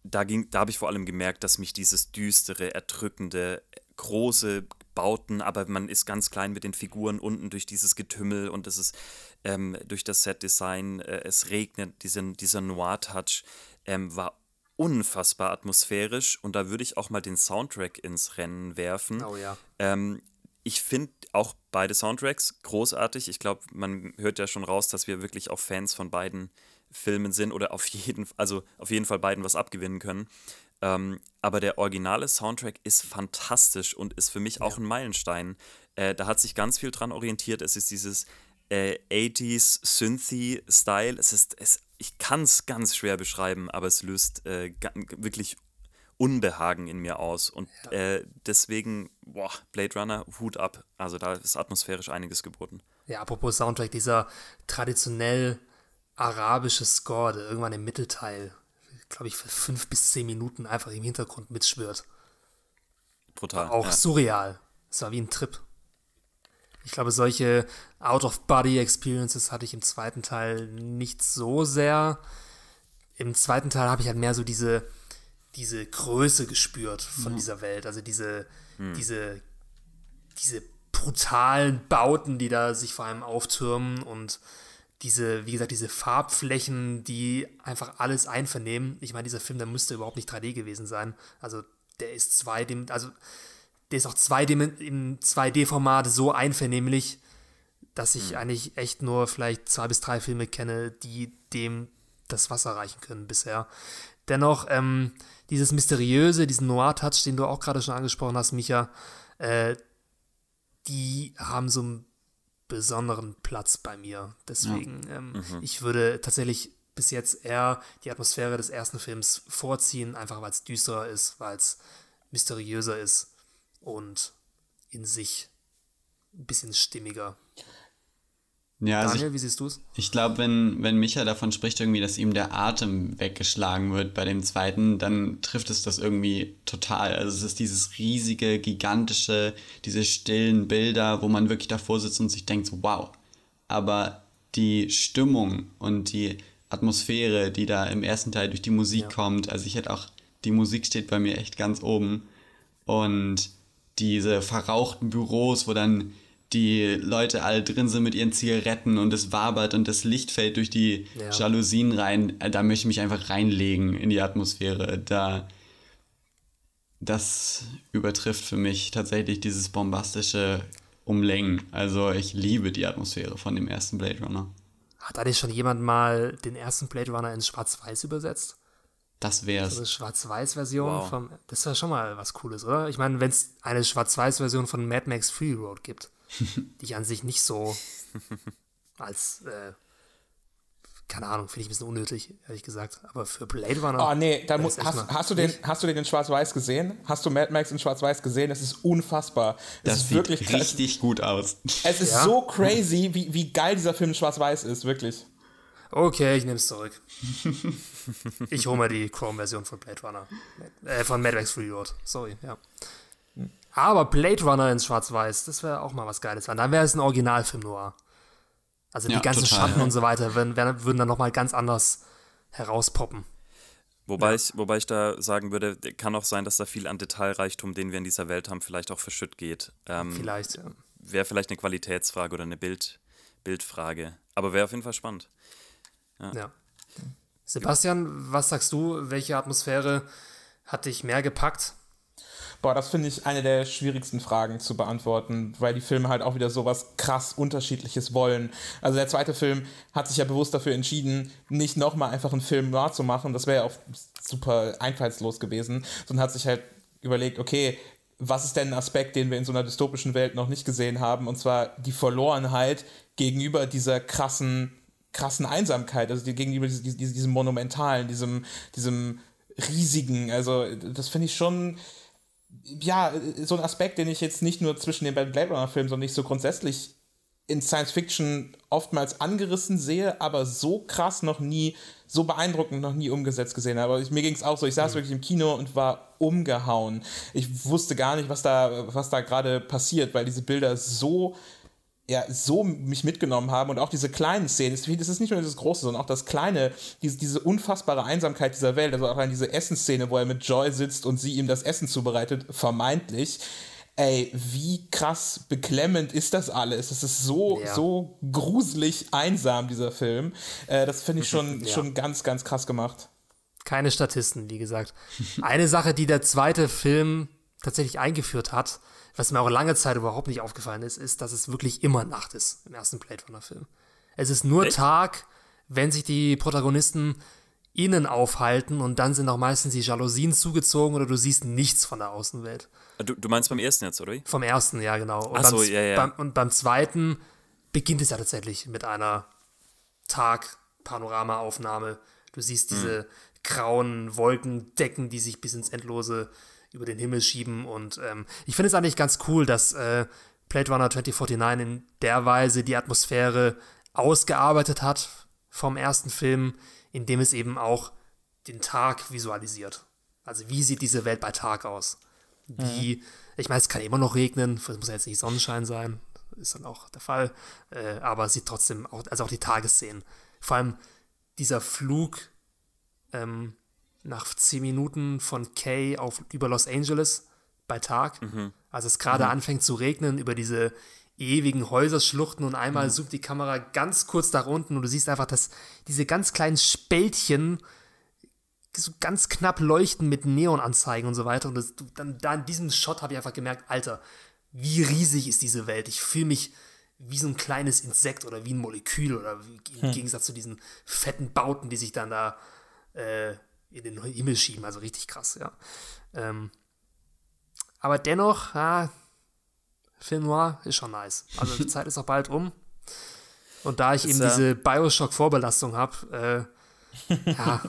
da, da habe ich vor allem gemerkt, dass mich dieses düstere, erdrückende, große Bauten, aber man ist ganz klein mit den Figuren unten durch dieses Getümmel und es ist ähm, durch das Set-Design, äh, es regnet, diesen, dieser Noir-Touch ähm, war unfassbar atmosphärisch und da würde ich auch mal den Soundtrack ins Rennen werfen. Oh ja. Ähm, ich finde auch beide Soundtracks großartig. Ich glaube, man hört ja schon raus, dass wir wirklich auch Fans von beiden Filmen sind oder auf jeden, also auf jeden Fall beiden was abgewinnen können. Ähm, aber der originale Soundtrack ist fantastisch und ist für mich auch ja. ein Meilenstein. Äh, da hat sich ganz viel dran orientiert. Es ist dieses äh, 80s Synthy-Style. Es ist, es, ich kann es ganz schwer beschreiben, aber es löst äh, wirklich Unbehagen in mir aus. Und ja. äh, deswegen, boah, Blade Runner, Hut ab. Also da ist atmosphärisch einiges geboten. Ja, apropos Soundtrack, dieser traditionell arabische Score, der irgendwann im Mittelteil glaube ich, für fünf bis zehn Minuten einfach im Hintergrund mitschwört. Brutal. Auch ja. surreal. Es war wie ein Trip. Ich glaube, solche Out-of-Body-Experiences hatte ich im zweiten Teil nicht so sehr. Im zweiten Teil habe ich halt mehr so diese, diese Größe gespürt von mhm. dieser Welt. Also diese, mhm. diese, diese brutalen Bauten, die da sich vor allem auftürmen und diese, wie gesagt, diese Farbflächen, die einfach alles einvernehmen. Ich meine, dieser Film, der müsste überhaupt nicht 3D gewesen sein. Also der ist zwei, also der ist auch zwei im 2D-Format so einvernehmlich, dass ich mhm. eigentlich echt nur vielleicht zwei bis drei Filme kenne, die dem das Wasser reichen können bisher. Dennoch, ähm, dieses Mysteriöse, diesen Noir-Touch, den du auch gerade schon angesprochen hast, Micha, äh, die haben so ein besonderen Platz bei mir. Deswegen, ja. ähm, mhm. ich würde tatsächlich bis jetzt eher die Atmosphäre des ersten Films vorziehen, einfach weil es düsterer ist, weil es mysteriöser ist und in sich ein bisschen stimmiger. Ja, also Daniel, ich, wie siehst du es? Ich glaube, wenn, wenn Micha davon spricht, irgendwie, dass ihm der Atem weggeschlagen wird bei dem zweiten, dann trifft es das irgendwie total. Also es ist dieses riesige, gigantische, diese stillen Bilder, wo man wirklich davor sitzt und sich denkt, so, wow. Aber die Stimmung und die Atmosphäre, die da im ersten Teil durch die Musik ja. kommt, also ich hätte auch, die Musik steht bei mir echt ganz oben. Und diese verrauchten Büros, wo dann die Leute alle drin sind mit ihren Zigaretten und es wabert und das Licht fällt durch die ja. Jalousien rein, äh, da möchte ich mich einfach reinlegen in die Atmosphäre. Da das übertrifft für mich tatsächlich dieses bombastische Umlängen. Also ich liebe die Atmosphäre von dem ersten Blade Runner. Hat nicht schon jemand mal den ersten Blade Runner in Schwarz-Weiß übersetzt? Das wär's. So eine Schwarz-Weiß-Version Wow. vom. Das wäre schon mal was Cooles, oder? Ich meine, wenn es eine Schwarz-Weiß-Version von Mad Max Free Road gibt, die ich an sich nicht so als. Äh, keine Ahnung, finde ich ein bisschen unnötig, ehrlich gesagt. Aber für Blade Runner. Oh nee, da wär muss, das hast, hast, du den, hast du den in Schwarz-Weiß gesehen? Hast du Mad Max in Schwarz-Weiß gesehen? Es ist unfassbar. Es Das ist sieht wirklich krass. richtig gut aus. Es ist Ja? so crazy, wie, wie geil dieser Film in Schwarz-Weiß ist, wirklich. Okay, ich nehme es zurück. ich hole mal die Chrome-Version von Blade Runner. Äh, von Mad Max Free Road. Sorry, ja. Aber Blade Runner in Schwarz-Weiß, das wäre auch mal was Geiles. Dann wäre es ein Originalfilm noir. Also die Ja, ganzen total, Schatten ja. und so weiter würden, würden dann nochmal ganz anders herauspoppen. Wobei, ich, wobei ich da sagen würde, kann auch sein, dass da viel an Detailreichtum, den wir in dieser Welt haben, vielleicht auch verschütt geht. Ähm, Vielleicht, ja. Wäre vielleicht eine Qualitätsfrage oder eine Bild, Bildfrage. Aber wäre auf jeden Fall spannend. Ja. Sebastian, was sagst du? Welche Atmosphäre hat dich mehr gepackt? Boah, das finde ich eine der schwierigsten Fragen zu beantworten, weil die Filme halt auch wieder so was krass Unterschiedliches wollen. Also der zweite Film hat sich ja bewusst dafür entschieden, nicht nochmal einfach einen Film noir zu machen. Das wäre ja auch super einfallslos gewesen, sondern hat sich halt überlegt, okay, was ist denn ein Aspekt, den wir in so einer dystopischen Welt noch nicht gesehen haben? Und zwar die Verlorenheit gegenüber dieser krassen, krassen Einsamkeit, also die, gegenüber diesem, diesem, Monumentalen, diesem, diesem riesigen. Also das finde ich schon ja, so ein Aspekt, den ich jetzt nicht nur zwischen den beiden Blade Runner-Filmen, sondern nicht so grundsätzlich in Science Fiction oftmals angerissen sehe, aber so krass noch nie, so beeindruckend noch nie umgesetzt gesehen habe. Aber ich, mir ging es auch so, ich saß wirklich im Kino und war umgehauen. Ich wusste gar nicht, was da, was da gerade passiert, weil diese Bilder so ja, so mich mitgenommen haben und auch diese kleinen Szenen, das ist nicht nur dieses Große, sondern auch das Kleine, diese, diese unfassbare Einsamkeit dieser Welt, also auch an diese Essensszene, wo er mit Joy sitzt und sie ihm das Essen zubereitet, vermeintlich. Ey, wie krass beklemmend ist das alles? Es ist so, Ja. so gruselig einsam, dieser Film. Äh, das finde ich schon, Ja. schon ganz, ganz krass gemacht. Keine Statisten, wie gesagt. Eine Sache, die der zweite Film tatsächlich eingeführt hat, was mir auch lange Zeit überhaupt nicht aufgefallen ist, ist, dass es wirklich immer Nacht ist im ersten Blade Runner Film. Es ist nur Echt? Tag, wenn sich die Protagonisten innen aufhalten und dann sind auch meistens die Jalousien zugezogen oder du siehst nichts von der Außenwelt. Du, du meinst beim ersten jetzt, oder? Vom ersten, ja, genau. Und, Ach so, beim, ja, ja. Beim, und beim zweiten beginnt es ja tatsächlich mit einer Tag-Panoramaaufnahme. Du siehst diese grauen Wolkendecken, die sich bis ins Endlose über den Himmel schieben. Und ähm, ich finde es eigentlich ganz cool, dass äh, Blade Runner 2049 in der Weise die Atmosphäre ausgearbeitet hat vom ersten Film, indem es eben auch den Tag visualisiert. Also wie sieht diese Welt bei Tag aus? Wie, ich meine, es kann immer noch regnen, es muss ja jetzt nicht Sonnenschein sein, ist dann auch der Fall, äh, aber sieht trotzdem auch, also auch die Tagesszenen. Vor allem dieser Flug ähm, nach zehn Minuten von Kay auf über Los Angeles bei Tag, als es gerade anfängt zu regnen, über diese ewigen Häuserschluchten und einmal zoomt die Kamera ganz kurz nach unten und du siehst einfach, dass diese ganz kleinen Spältchen so ganz knapp leuchten mit Neonanzeigen und so weiter. Und das, dann da in diesem Shot habe ich einfach gemerkt, Alter, wie riesig ist diese Welt. Ich fühle mich wie so ein kleines Insekt oder wie ein Molekül oder wie, im Gegensatz zu diesen fetten Bauten, die sich dann da äh, in den Himmel schieben. Also richtig krass, ja. Ähm, aber dennoch, ja, Film Noir ist schon nice. Also die Zeit ist auch bald um. Und da ich Ist, eben äh, diese Bioshock-Vorbelastung habe, äh, ja,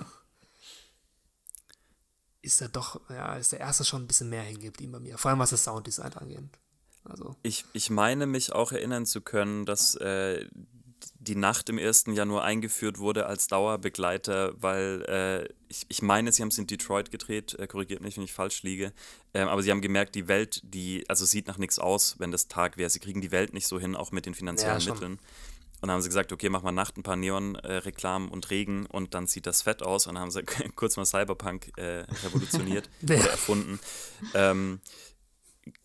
ist er doch, ja, ist der erste schon ein bisschen mehr hängen geblieben bei mir. Vor allem was das Sounddesign angeht. Also, Ich, ich meine mich auch erinnern zu können, dass äh, die Nacht im ersten Jahr nur eingeführt wurde als Dauerbegleiter, weil äh, ich, ich meine, sie haben es in Detroit gedreht, äh, korrigiert mich, wenn ich falsch liege, ähm, aber sie haben gemerkt, die Welt, die, also sieht nach nichts aus, wenn das Tag wäre. Sie kriegen die Welt nicht so hin, auch mit den finanziellen Ja. Mitteln. Und dann haben sie gesagt, okay, mach mal Nacht ein paar Neon-Reklamen und Regen und dann sieht das fett aus. Und dann haben sie kurz mal Cyberpunk äh, revolutioniert oder erfunden. Ähm,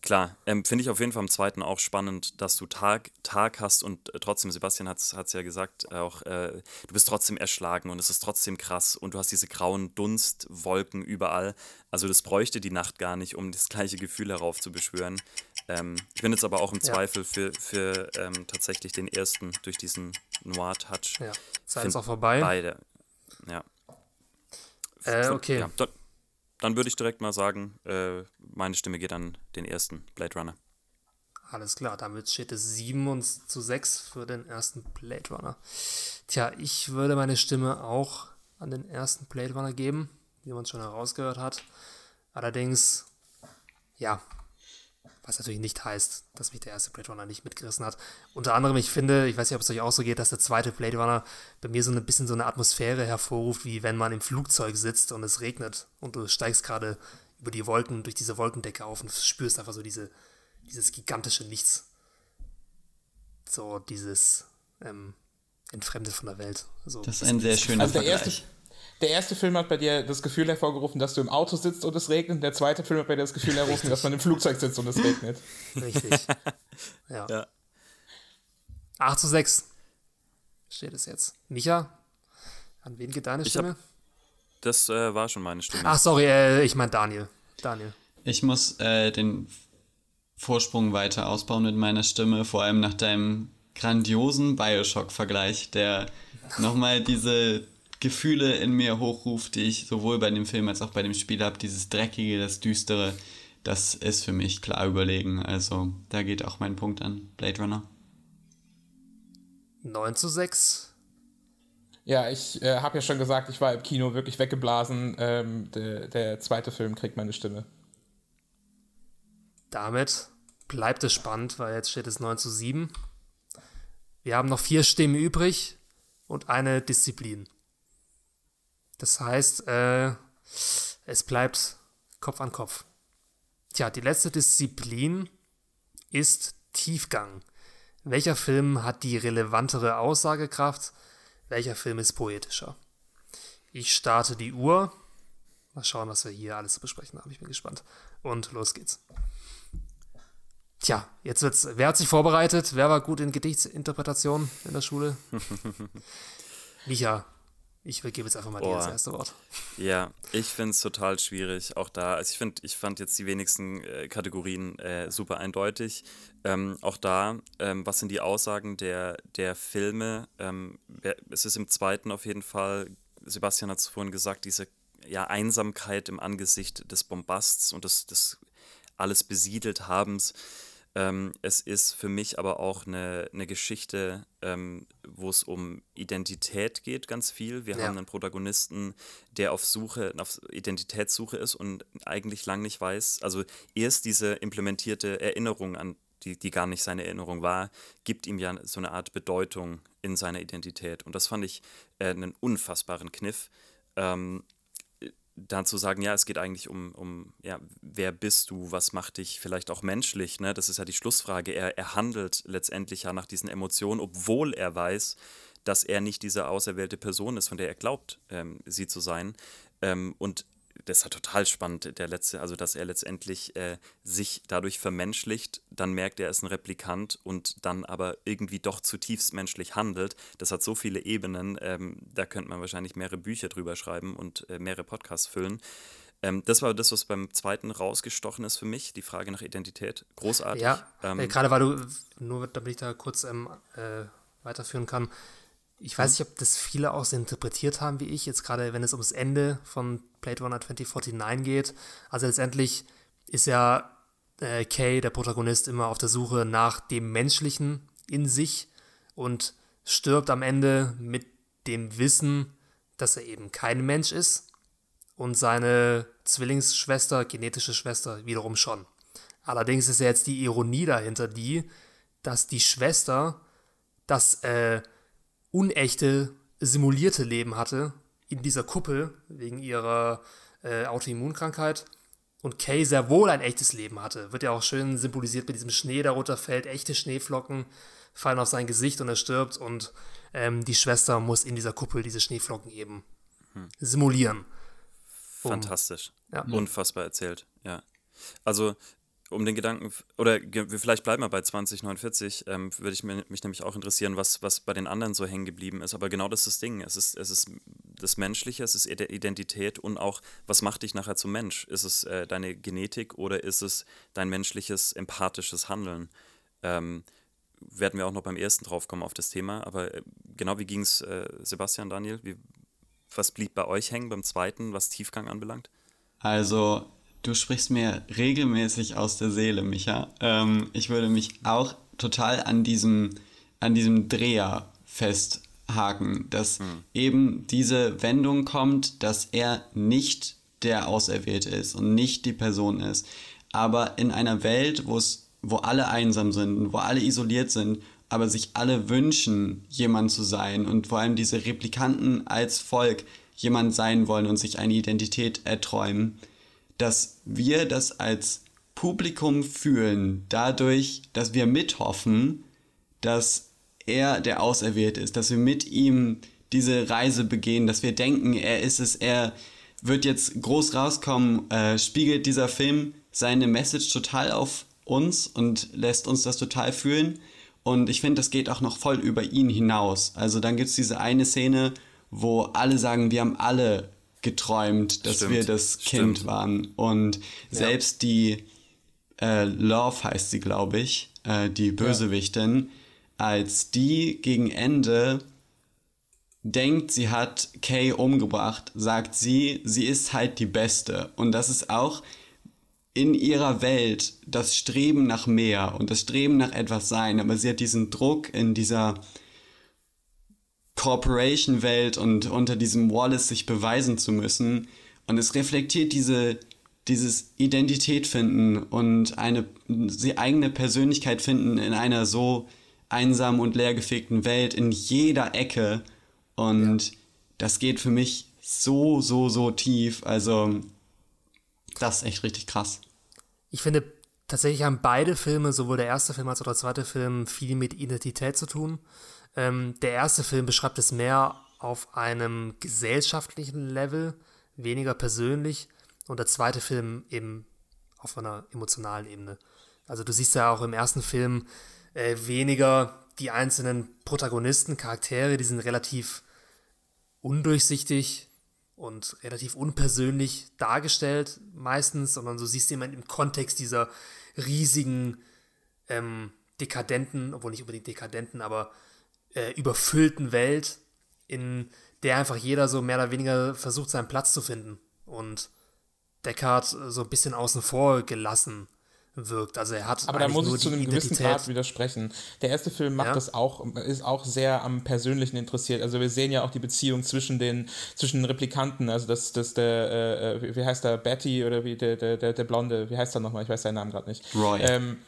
Klar, ähm, finde ich auf jeden Fall im zweiten auch spannend, dass du Tag, Tag hast und äh, trotzdem, Sebastian hat es ja gesagt, auch äh, du bist trotzdem erschlagen und es ist trotzdem krass und du hast diese grauen Dunstwolken überall. Also das bräuchte die Nacht gar nicht, um das gleiche Gefühl heraufzubeschwören. Ähm, ich bin jetzt aber auch im ja. Zweifel für, für ähm, tatsächlich den ersten durch diesen Noir-Touch. Ja, ist auch vorbei. Beide, ja. Äh, okay. Ja, dann würde ich direkt mal sagen, äh, meine Stimme geht an den ersten Blade Runner. Alles klar, damit steht es 7 zu 6 für den ersten Blade Runner. Tja, ich würde meine Stimme auch an den ersten Blade Runner geben, wie man schon herausgehört hat. Allerdings, ja, was natürlich nicht heißt, dass mich der erste Blade Runner nicht mitgerissen hat. Unter anderem, ich finde, ich weiß nicht, ob es euch auch so geht, dass der zweite Blade Runner bei mir so ein bisschen so eine Atmosphäre hervorruft, wie wenn man im Flugzeug sitzt und es regnet und du steigst gerade über die Wolken, durch diese Wolkendecke auf und spürst einfach so diese, dieses gigantische Nichts. So dieses ähm, Entfremdet von der Welt. Also, das ist ein sehr schöner also der Erste, der erste Film hat bei dir das Gefühl hervorgerufen, dass du im Auto sitzt und es regnet. Der zweite Film hat bei dir das Gefühl hervorgerufen, dass man im Flugzeug sitzt und es regnet. Richtig. Ja. ja. 8 zu 6 steht es jetzt. Micha, an wen geht deine Stimme? Hab, das äh, war schon meine Stimme. Ach, sorry, äh, ich meine Daniel. Daniel. Ich muss äh, den Vorsprung weiter ausbauen mit meiner Stimme, vor allem nach deinem grandiosen Bioshock-Vergleich, der nochmal diese Gefühle in mir hochruft, die ich sowohl bei dem Film als auch bei dem Spiel habe. Dieses Dreckige, das Düstere, das ist für mich klar überlegen. Also da geht auch mein Punkt an Blade Runner. 9 zu 6. Ja, ich äh, habe ja schon gesagt, ich war im Kino wirklich weggeblasen. Ähm, der, der zweite Film kriegt meine Stimme. Damit bleibt es spannend, weil jetzt steht es 9 zu 7. Wir haben noch vier Stimmen übrig und eine Disziplin. Das heißt, äh, es bleibt Kopf an Kopf. Tja, die letzte Disziplin ist Tiefgang. Welcher Film hat die relevantere Aussagekraft? Welcher Film ist poetischer? Ich starte die Uhr. Mal schauen, was wir hier alles zu besprechen haben. Ich bin gespannt. Und los geht's. Tja, jetzt wird's. Wer hat sich vorbereitet? Wer war gut in Gedichtsinterpretation in der Schule? Micha, ich übergebe jetzt einfach mal dir das erste Wort. Ja, ich finde es total schwierig, auch da. Also ich finde, ich fand jetzt die wenigsten äh, Kategorien äh, super eindeutig. Ähm, auch da, ähm, was sind die Aussagen der, der Filme? Ähm, es ist im zweiten auf jeden Fall, Sebastian hat es vorhin gesagt, diese ja, Einsamkeit im Angesicht des Bombasts und des, des alles besiedelt Habens. Ähm, es ist für mich aber auch eine, eine Geschichte, ähm, wo es um Identität geht, ganz viel. Wir ja. haben einen Protagonisten, der auf Suche, auf Identitätssuche ist und eigentlich lang nicht weiß. Also erst diese implementierte Erinnerung an die, die gar nicht seine Erinnerung war, gibt ihm ja so eine Art Bedeutung in seiner Identität. Und das fand ich äh, einen unfassbaren Kniff. Ähm, dann zu sagen, ja, es geht eigentlich um, um, ja, wer bist du, was macht dich vielleicht auch menschlich, ne? Das ist ja die Schlussfrage. Er, er handelt letztendlich ja nach diesen Emotionen, obwohl er weiß, dass er nicht diese auserwählte Person ist, von der er glaubt, ähm, sie zu sein. Ähm, und das ist ja total spannend, der letzte, also dass er letztendlich äh, sich dadurch vermenschlicht, dann merkt er, er ist ein Replikant und dann aber irgendwie doch zutiefst menschlich handelt. Das hat so viele Ebenen, ähm, da könnte man wahrscheinlich mehrere Bücher drüber schreiben und äh, mehrere Podcasts füllen. Ähm, das war das, was beim zweiten rausgestochen ist für mich, die Frage nach Identität. Großartig. Ja, ähm, äh, gerade weil du, nur damit ich da kurz ähm, äh, weiterführen kann, ich weiß nicht, ob das viele auch so interpretiert haben wie ich, jetzt gerade wenn es ums Ende von Blade Runner 2049 geht. Also letztendlich ist ja äh, Kay, der Protagonist, immer auf der Suche nach dem Menschlichen in sich und stirbt am Ende mit dem Wissen, dass er eben kein Mensch ist und seine Zwillingsschwester, genetische Schwester, wiederum schon. Allerdings ist ja jetzt die Ironie dahinter die, dass die Schwester das äh, unechte, simulierte Leben hatte in dieser Kuppel wegen ihrer äh, Autoimmunkrankheit und Kay sehr wohl ein echtes Leben hatte. Wird ja auch schön symbolisiert mit diesem Schnee, der runterfällt. Echte Schneeflocken fallen auf sein Gesicht und er stirbt und ähm, die Schwester muss in dieser Kuppel diese Schneeflocken eben hm. simulieren. Um, Fantastisch. Ja. Unfassbar erzählt, ja. Also um den Gedanken, oder vielleicht bleiben wir bei 2049, ähm, würde ich mich nämlich auch interessieren, was, was bei den anderen so hängen geblieben ist. Aber genau das ist das Ding. Es ist, es ist das Menschliche, es ist Identität und auch, was macht dich nachher zum Mensch? Ist es äh, deine Genetik oder ist es dein menschliches, empathisches Handeln? Ähm, werden wir auch noch beim ersten drauf kommen auf das Thema. Aber äh, genau wie ging es äh, Sebastian, Daniel? Wie, was blieb bei euch hängen beim zweiten, was Tiefgang anbelangt? Also Du sprichst mir regelmäßig aus der Seele, Micha. Ähm, ich würde mich auch total an diesem, an diesem Dreher festhaken, dass hm. eben diese Wendung kommt, dass er nicht der Auserwählte ist und nicht die Person ist. Aber in einer Welt, wo es, wo alle einsam sind, wo alle isoliert sind, aber sich alle wünschen, jemand zu sein und vor allem diese Replikanten als Volk jemand sein wollen und sich eine Identität erträumen, dass wir das als Publikum fühlen, dadurch, dass wir mithoffen, dass er der Auserwählte ist, dass wir mit ihm diese Reise begehen, dass wir denken, er ist es, er wird jetzt groß rauskommen, äh, spiegelt dieser Film seine Message total auf uns und lässt uns das total fühlen. Und ich finde, das geht auch noch voll über ihn hinaus. Also dann gibt es diese eine Szene, wo alle sagen, wir haben alle geträumt, dass Stimmt. wir das Kind Stimmt. waren. Und ja. selbst die äh, Love heißt sie, glaube ich, äh, die Bösewichtin, ja. als die gegen Ende denkt, sie hat Kay umgebracht, sagt sie, sie ist halt die Beste. Und das ist auch in ihrer Welt das Streben nach mehr und das Streben nach etwas sein. Aber sie hat diesen Druck in dieser Corporation-Welt und unter diesem Wallace sich beweisen zu müssen. Und es reflektiert diese, dieses Identität finden und eine sie eigene Persönlichkeit finden in einer so einsamen und leergefegten Welt in jeder Ecke. Und ja. das geht für mich so, so, so tief. Also, das ist echt richtig krass. Ich finde, tatsächlich haben beide Filme, sowohl der erste Film als auch der zweite Film, viel mit Identität zu tun. Ähm, der erste Film beschreibt es mehr auf einem gesellschaftlichen Level, weniger persönlich. Und der zweite Film eben auf einer emotionalen Ebene. Also du siehst ja auch im ersten Film äh, weniger die einzelnen Protagonisten, Charaktere, die sind relativ undurchsichtig und relativ unpersönlich dargestellt meistens, sondern du siehst jemanden im Kontext dieser riesigen ähm, dekadenten, obwohl nicht unbedingt dekadenten, aber äh, überfüllten Welt, in der einfach jeder so mehr oder weniger versucht, seinen Platz zu finden. Und Deckard so ein bisschen außen vor gelassen wirkt. Also er hat Aber da muss ich zu einem gewissen Grad widersprechen. Der erste Film macht ja? das auch, ist auch sehr am Persönlichen interessiert. Also wir sehen ja auch die Beziehung zwischen den, zwischen den Replikanten, also das, das der, äh, wie heißt der, Betty oder wie der, der, der, der Blonde, wie heißt er nochmal? Ich weiß seinen Namen gerade nicht. Roy. Ähm,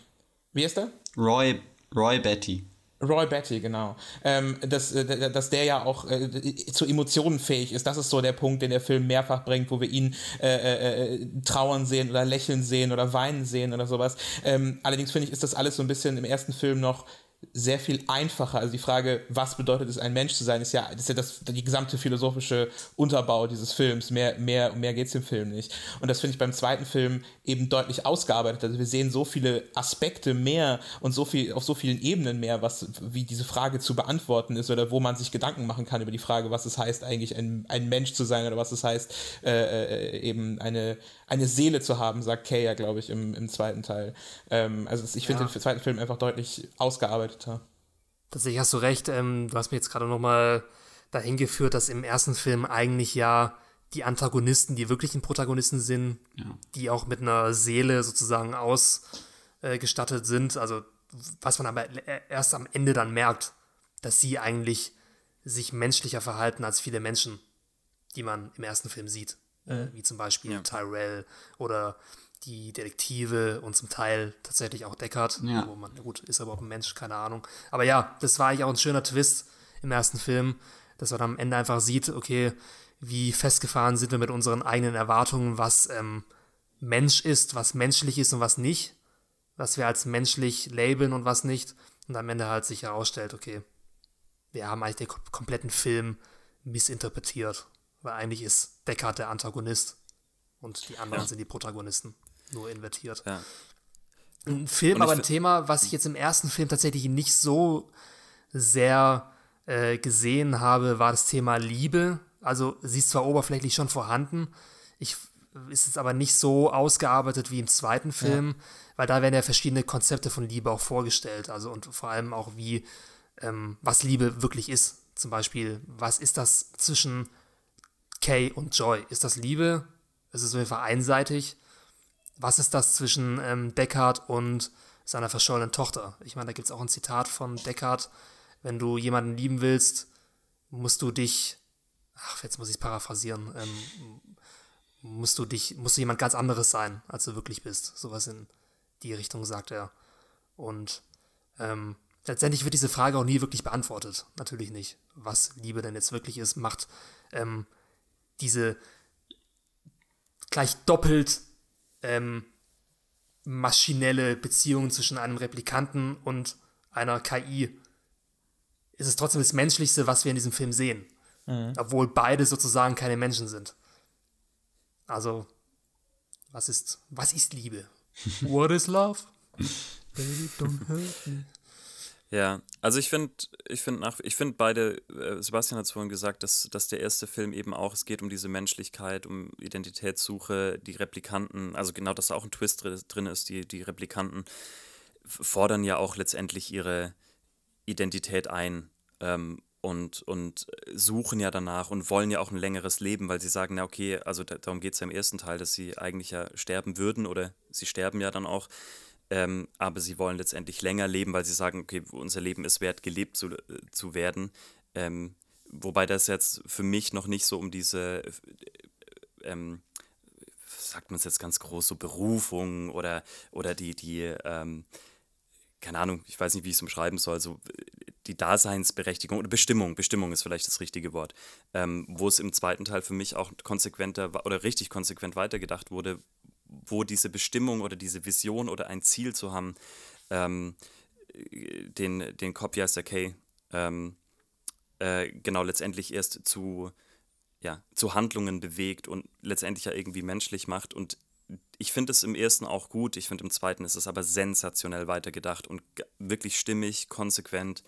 wie ist der? Roy, Roy Betty. Roy Betty, genau. Ähm, dass, äh, dass der ja auch äh, zu Emotionen fähig ist. Das ist so der Punkt, den der Film mehrfach bringt, wo wir ihn äh, äh, äh, trauern sehen oder lächeln sehen oder weinen sehen oder sowas. Ähm, allerdings finde ich, ist das alles so ein bisschen im ersten Film noch sehr viel einfacher. Also die Frage, was bedeutet es, ein Mensch zu sein, ist ja, ist ja das, die gesamte philosophische Unterbau dieses Films. Mehr, mehr, mehr geht es im Film nicht. Und das finde ich beim zweiten Film eben deutlich ausgearbeitet. Also wir sehen so viele Aspekte mehr und so viel, auf so vielen Ebenen mehr, was, wie diese Frage zu beantworten ist oder wo man sich Gedanken machen kann über die Frage, was es heißt, eigentlich ein, ein Mensch zu sein oder was es heißt, äh, äh eben eine, eine Seele zu haben, sagt Kay ja, glaube ich, im, im zweiten Teil. Ähm, also ich finde ja. den zweiten Film einfach deutlich ausgearbeiteter. Tatsächlich hast du recht. Ähm, du hast mir jetzt gerade nochmal dahin geführt, dass im ersten Film eigentlich ja die Antagonisten, die wirklichen Protagonisten sind, ja. die auch mit einer Seele sozusagen ausgestattet äh, sind. Also was man aber erst am Ende dann merkt, dass sie eigentlich sich menschlicher verhalten als viele Menschen, die man im ersten Film sieht äh, wie zum Beispiel ja. Tyrell oder die Detektive und zum Teil tatsächlich auch Deckard. Ja. Wo man, gut, ist aber auch ein Mensch, keine Ahnung. Aber ja, das war eigentlich auch ein schöner Twist im ersten Film, dass man am Ende einfach sieht, okay, wie festgefahren sind wir mit unseren eigenen Erwartungen, was ähm, Mensch ist, was menschlich ist und was nicht, was wir als menschlich labeln und was nicht. Und am Ende halt sich herausstellt, okay, wir haben eigentlich den kompletten Film missinterpretiert. Weil eigentlich ist Deckard der Antagonist und die anderen ja. sind die Protagonisten. Nur invertiert. Ja. Ein Film, aber ein Thema, was ich jetzt im ersten Film tatsächlich nicht so sehr äh, gesehen habe, war das Thema Liebe. Also sie ist zwar oberflächlich schon vorhanden, ich, ist es aber nicht so ausgearbeitet wie im zweiten Film, ja. weil da werden ja verschiedene Konzepte von Liebe auch vorgestellt. Also und vor allem auch wie, ähm, was Liebe wirklich ist. Zum Beispiel, was ist das zwischen Kay und Joy? Ist das Liebe? Ist es auf jeden Fall einseitig? Was ist das zwischen ähm, Deckard und seiner verschollenen Tochter? Ich meine, da gibt es auch ein Zitat von Deckard, wenn du jemanden lieben willst, musst du dich, ach, jetzt muss ich es paraphrasieren, ähm, musst du dich, musst du jemand ganz anderes sein, als du wirklich bist. Sowas in die Richtung sagt er. Und ähm, letztendlich wird diese Frage auch nie wirklich beantwortet. Natürlich nicht. Was Liebe denn jetzt wirklich ist, macht ähm, diese gleich doppelt ähm, maschinelle Beziehung zwischen einem Replikanten und einer KI ist es trotzdem das Menschlichste, was wir in diesem Film sehen. Mhm. Obwohl beide sozusagen keine Menschen sind. Also, was ist, was ist Liebe? What is love? Baby, don't hurt me. Ja, also ich finde, ich finde nach, ich finde beide, äh, Sebastian hat es vorhin gesagt, dass, dass der erste Film eben auch, es geht um diese Menschlichkeit, um Identitätssuche, die Replikanten, also genau, dass da auch ein Twist drin ist, die, die Replikanten fordern ja auch letztendlich ihre Identität ein ähm, und, und suchen ja danach und wollen ja auch ein längeres Leben, weil sie sagen, na okay, also darum geht es ja im ersten Teil, dass sie eigentlich ja sterben würden oder sie sterben ja dann auch ähm, aber sie wollen letztendlich länger leben, weil sie sagen, okay, unser Leben ist wert, gelebt zu, äh, zu werden. Ähm, wobei das jetzt für mich noch nicht so um diese, äh, ähm, sagt man es jetzt ganz groß, so Berufung oder, oder die, die ähm, keine Ahnung, ich weiß nicht, wie ich es umschreiben soll, so die Daseinsberechtigung oder Bestimmung, Bestimmung ist vielleicht das richtige Wort, ähm, wo es im zweiten Teil für mich auch konsequenter oder richtig konsequent weitergedacht wurde, wo diese Bestimmung oder diese Vision oder ein Ziel zu haben, ähm, den, den Copy as Kay ähm, äh, genau letztendlich erst zu, ja, zu Handlungen bewegt und letztendlich ja irgendwie menschlich macht. Und ich finde es im ersten auch gut, ich finde im zweiten ist es aber sensationell weitergedacht und wirklich stimmig, konsequent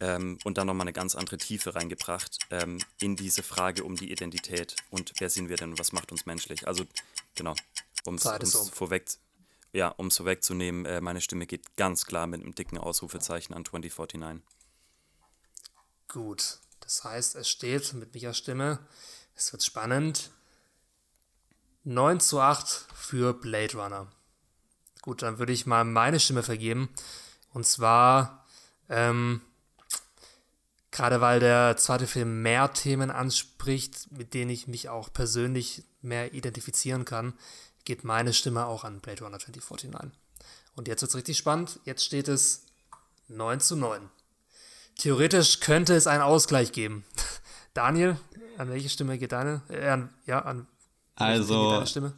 ähm, und dann nochmal eine ganz andere Tiefe reingebracht ähm, in diese Frage um die Identität und wer sind wir denn was macht uns menschlich. Also genau, um es um. vorweg, ja, um es vorwegzunehmen, äh, meine Stimme geht ganz klar mit einem dicken Ausrufezeichen an 2049. Gut, das heißt, es steht mit welcher Stimme, es wird spannend, 9 zu 8 für Blade Runner. Gut, dann würde ich mal meine Stimme vergeben. Und zwar, ähm, gerade weil der zweite Film mehr Themen anspricht, mit denen ich mich auch persönlich mehr identifizieren kann, geht meine Stimme auch an Blade Runner 2049. Und jetzt wird es richtig spannend. Jetzt steht es 9 zu 9. Theoretisch könnte es einen Ausgleich geben. Daniel, an welche Stimme geht deine? Äh, an, ja, an also, deine Stimme?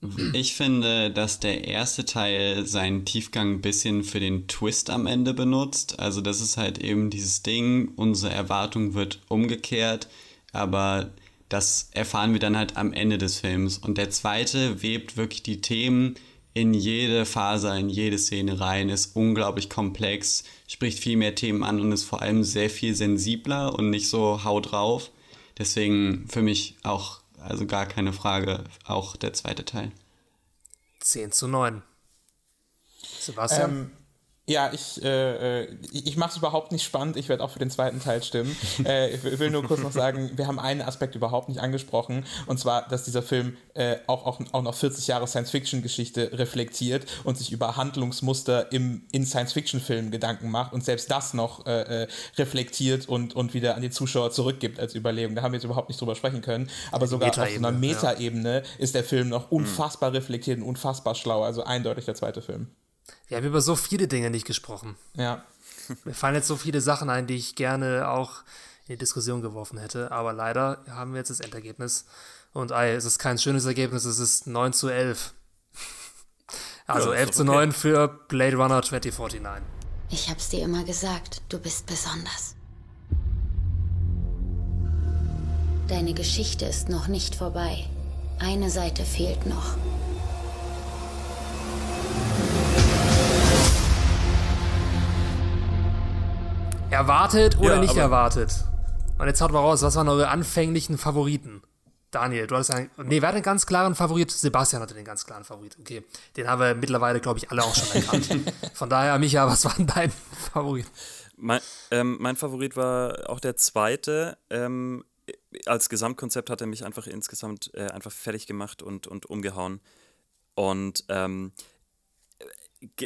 Ich finde, dass der erste Teil seinen Tiefgang ein bisschen für den Twist am Ende benutzt. Also das ist halt eben dieses Ding, unsere Erwartung wird umgekehrt, aber das erfahren wir dann halt am Ende des Films. Und der zweite webt wirklich die Themen in jede Phase, in jede Szene rein, ist unglaublich komplex, spricht viel mehr Themen an und ist vor allem sehr viel sensibler und nicht so haut drauf. Deswegen für mich auch, also gar keine Frage, auch der zweite Teil. 10 zu 9. Sebastian? Ähm, ja, ich, äh, äh ich mache es überhaupt nicht spannend. Ich werde auch für den zweiten Teil stimmen. äh, ich will nur kurz noch sagen, wir haben einen Aspekt überhaupt nicht angesprochen. Und zwar, dass dieser Film äh, auch, auch, auch noch 40 Jahre Science-Fiction-Geschichte reflektiert und sich über Handlungsmuster im, in Science-Fiction-Filmen Gedanken macht und selbst das noch äh, äh, reflektiert und, und wieder an die Zuschauer zurückgibt als Überlegung. Da haben wir jetzt überhaupt nicht drüber sprechen können. Aber sogar auf so einer Metaebene ja. ist der Film noch unfassbar reflektiert und unfassbar schlau. Also eindeutig der zweite Film. Wir haben über so viele Dinge nicht gesprochen. Ja. Mir fallen jetzt so viele Sachen ein, die ich gerne auch in die Diskussion geworfen hätte. Aber leider haben wir jetzt das Endergebnis. Und ey, es ist kein schönes Ergebnis, es ist 9 zu 11. Also ja, 11 zu 9 für Blade Runner 2049. Ich hab's dir immer gesagt, du bist besonders. Deine Geschichte ist noch nicht vorbei. Eine Seite fehlt noch. Erwartet oder Ja, nicht erwartet? Und jetzt haut mal raus, was waren eure anfänglichen Favoriten? Daniel, du hattest einen. Nee, wer hat einen ganz klaren Favorit? Sebastian hatte den ganz klaren Favorit. Okay. Den haben wir mittlerweile, glaube ich, alle auch schon erkannt. Von daher, Micha, was war denn dein Favorit? Mein, ähm, mein Favorit war auch der zweite. Ähm, als Gesamtkonzept hat er mich einfach insgesamt äh, einfach fertig gemacht und, und umgehauen. Und ähm,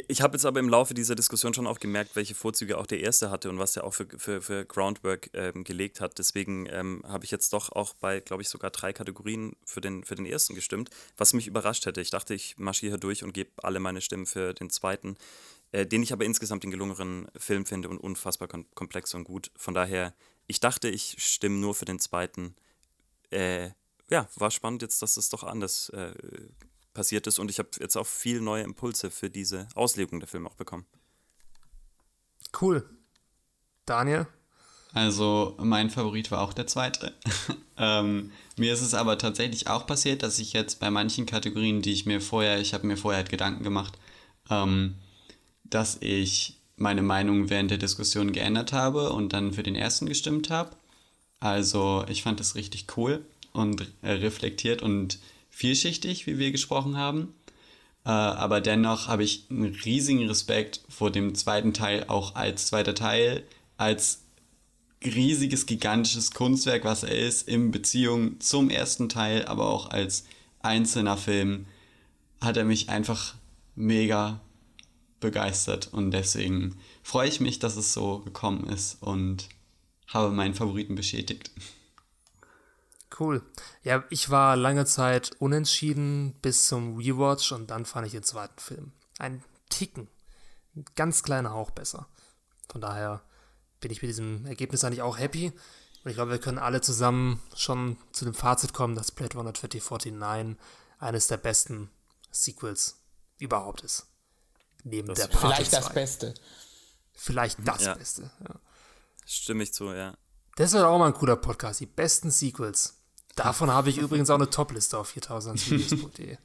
ich habe jetzt aber im Laufe dieser Diskussion schon auch gemerkt, welche Vorzüge auch der erste hatte und was er auch für, für, für Groundwork ähm, gelegt hat. Deswegen ähm, habe ich jetzt doch auch bei, glaube ich, sogar drei Kategorien für den, für den ersten gestimmt, was mich überrascht hätte. Ich dachte, ich marschiere hier durch und gebe alle meine Stimmen für den zweiten, äh, den ich aber insgesamt den gelungeneren Film finde und unfassbar kom komplex und gut. Von daher, ich dachte, ich stimme nur für den zweiten. Äh, ja, war spannend jetzt, dass es doch anders äh, passiert ist und ich habe jetzt auch viel neue Impulse für diese Auslegung der Filme auch bekommen. Cool. Daniel? Also mein Favorit war auch der zweite. ähm, mir ist es aber tatsächlich auch passiert, dass ich jetzt bei manchen Kategorien, die ich mir vorher, ich habe mir vorher halt Gedanken gemacht, ähm, dass ich meine Meinung während der Diskussion geändert habe und dann für den ersten gestimmt habe. Also ich fand das richtig cool und äh, reflektiert und vielschichtig, wie wir gesprochen haben. Äh, aber dennoch habe ich einen riesigen Respekt vor dem zweiten Teil, auch als zweiter Teil, als riesiges, gigantisches Kunstwerk, was er ist, in Beziehung zum ersten Teil, aber auch als einzelner Film, hat er mich einfach mega begeistert. Und deswegen freue ich mich, dass es so gekommen ist und habe meinen Favoriten bestätigt. Cool. Ja, ich war lange Zeit unentschieden bis zum Rewatch und dann fand ich den zweiten Film ein Ticken, ein ganz kleiner Hauch besser. Von daher bin ich mit diesem Ergebnis eigentlich auch happy. Und ich glaube, wir können alle zusammen schon zu dem Fazit kommen, dass Blade Runner 2049 eines der besten Sequels überhaupt ist. Neben Das der Pate Vielleicht das 2. Beste. Vielleicht das Ja. Beste. Ja. Stimme ich zu, ja. Das wäre auch mal ein cooler Podcast, die besten Sequels. Davon habe ich übrigens auch eine Topliste auf 4001videos.de.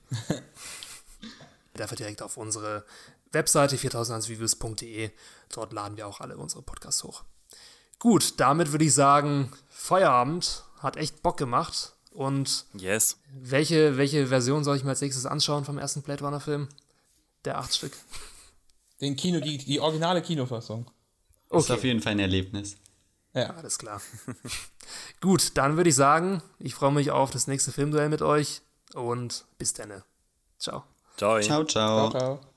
Dafür direkt auf unsere Webseite 4001videos.de. Dort laden wir auch alle unsere Podcasts hoch. Gut, damit würde ich sagen, Feierabend hat echt Bock gemacht. Und Yes. welche, welche Version soll ich mir als nächstes anschauen vom ersten Blade Runner Film? Der acht Stück. Den Kino, die, die originale Kinofassung. Ist auf jeden Fall ein Erlebnis. Ja. Alles klar. Gut, dann würde ich sagen, ich freue mich auf das nächste Filmduell mit euch und bis dann. Ciao. Ciao. Ciao, ciao. Ciao, ciao.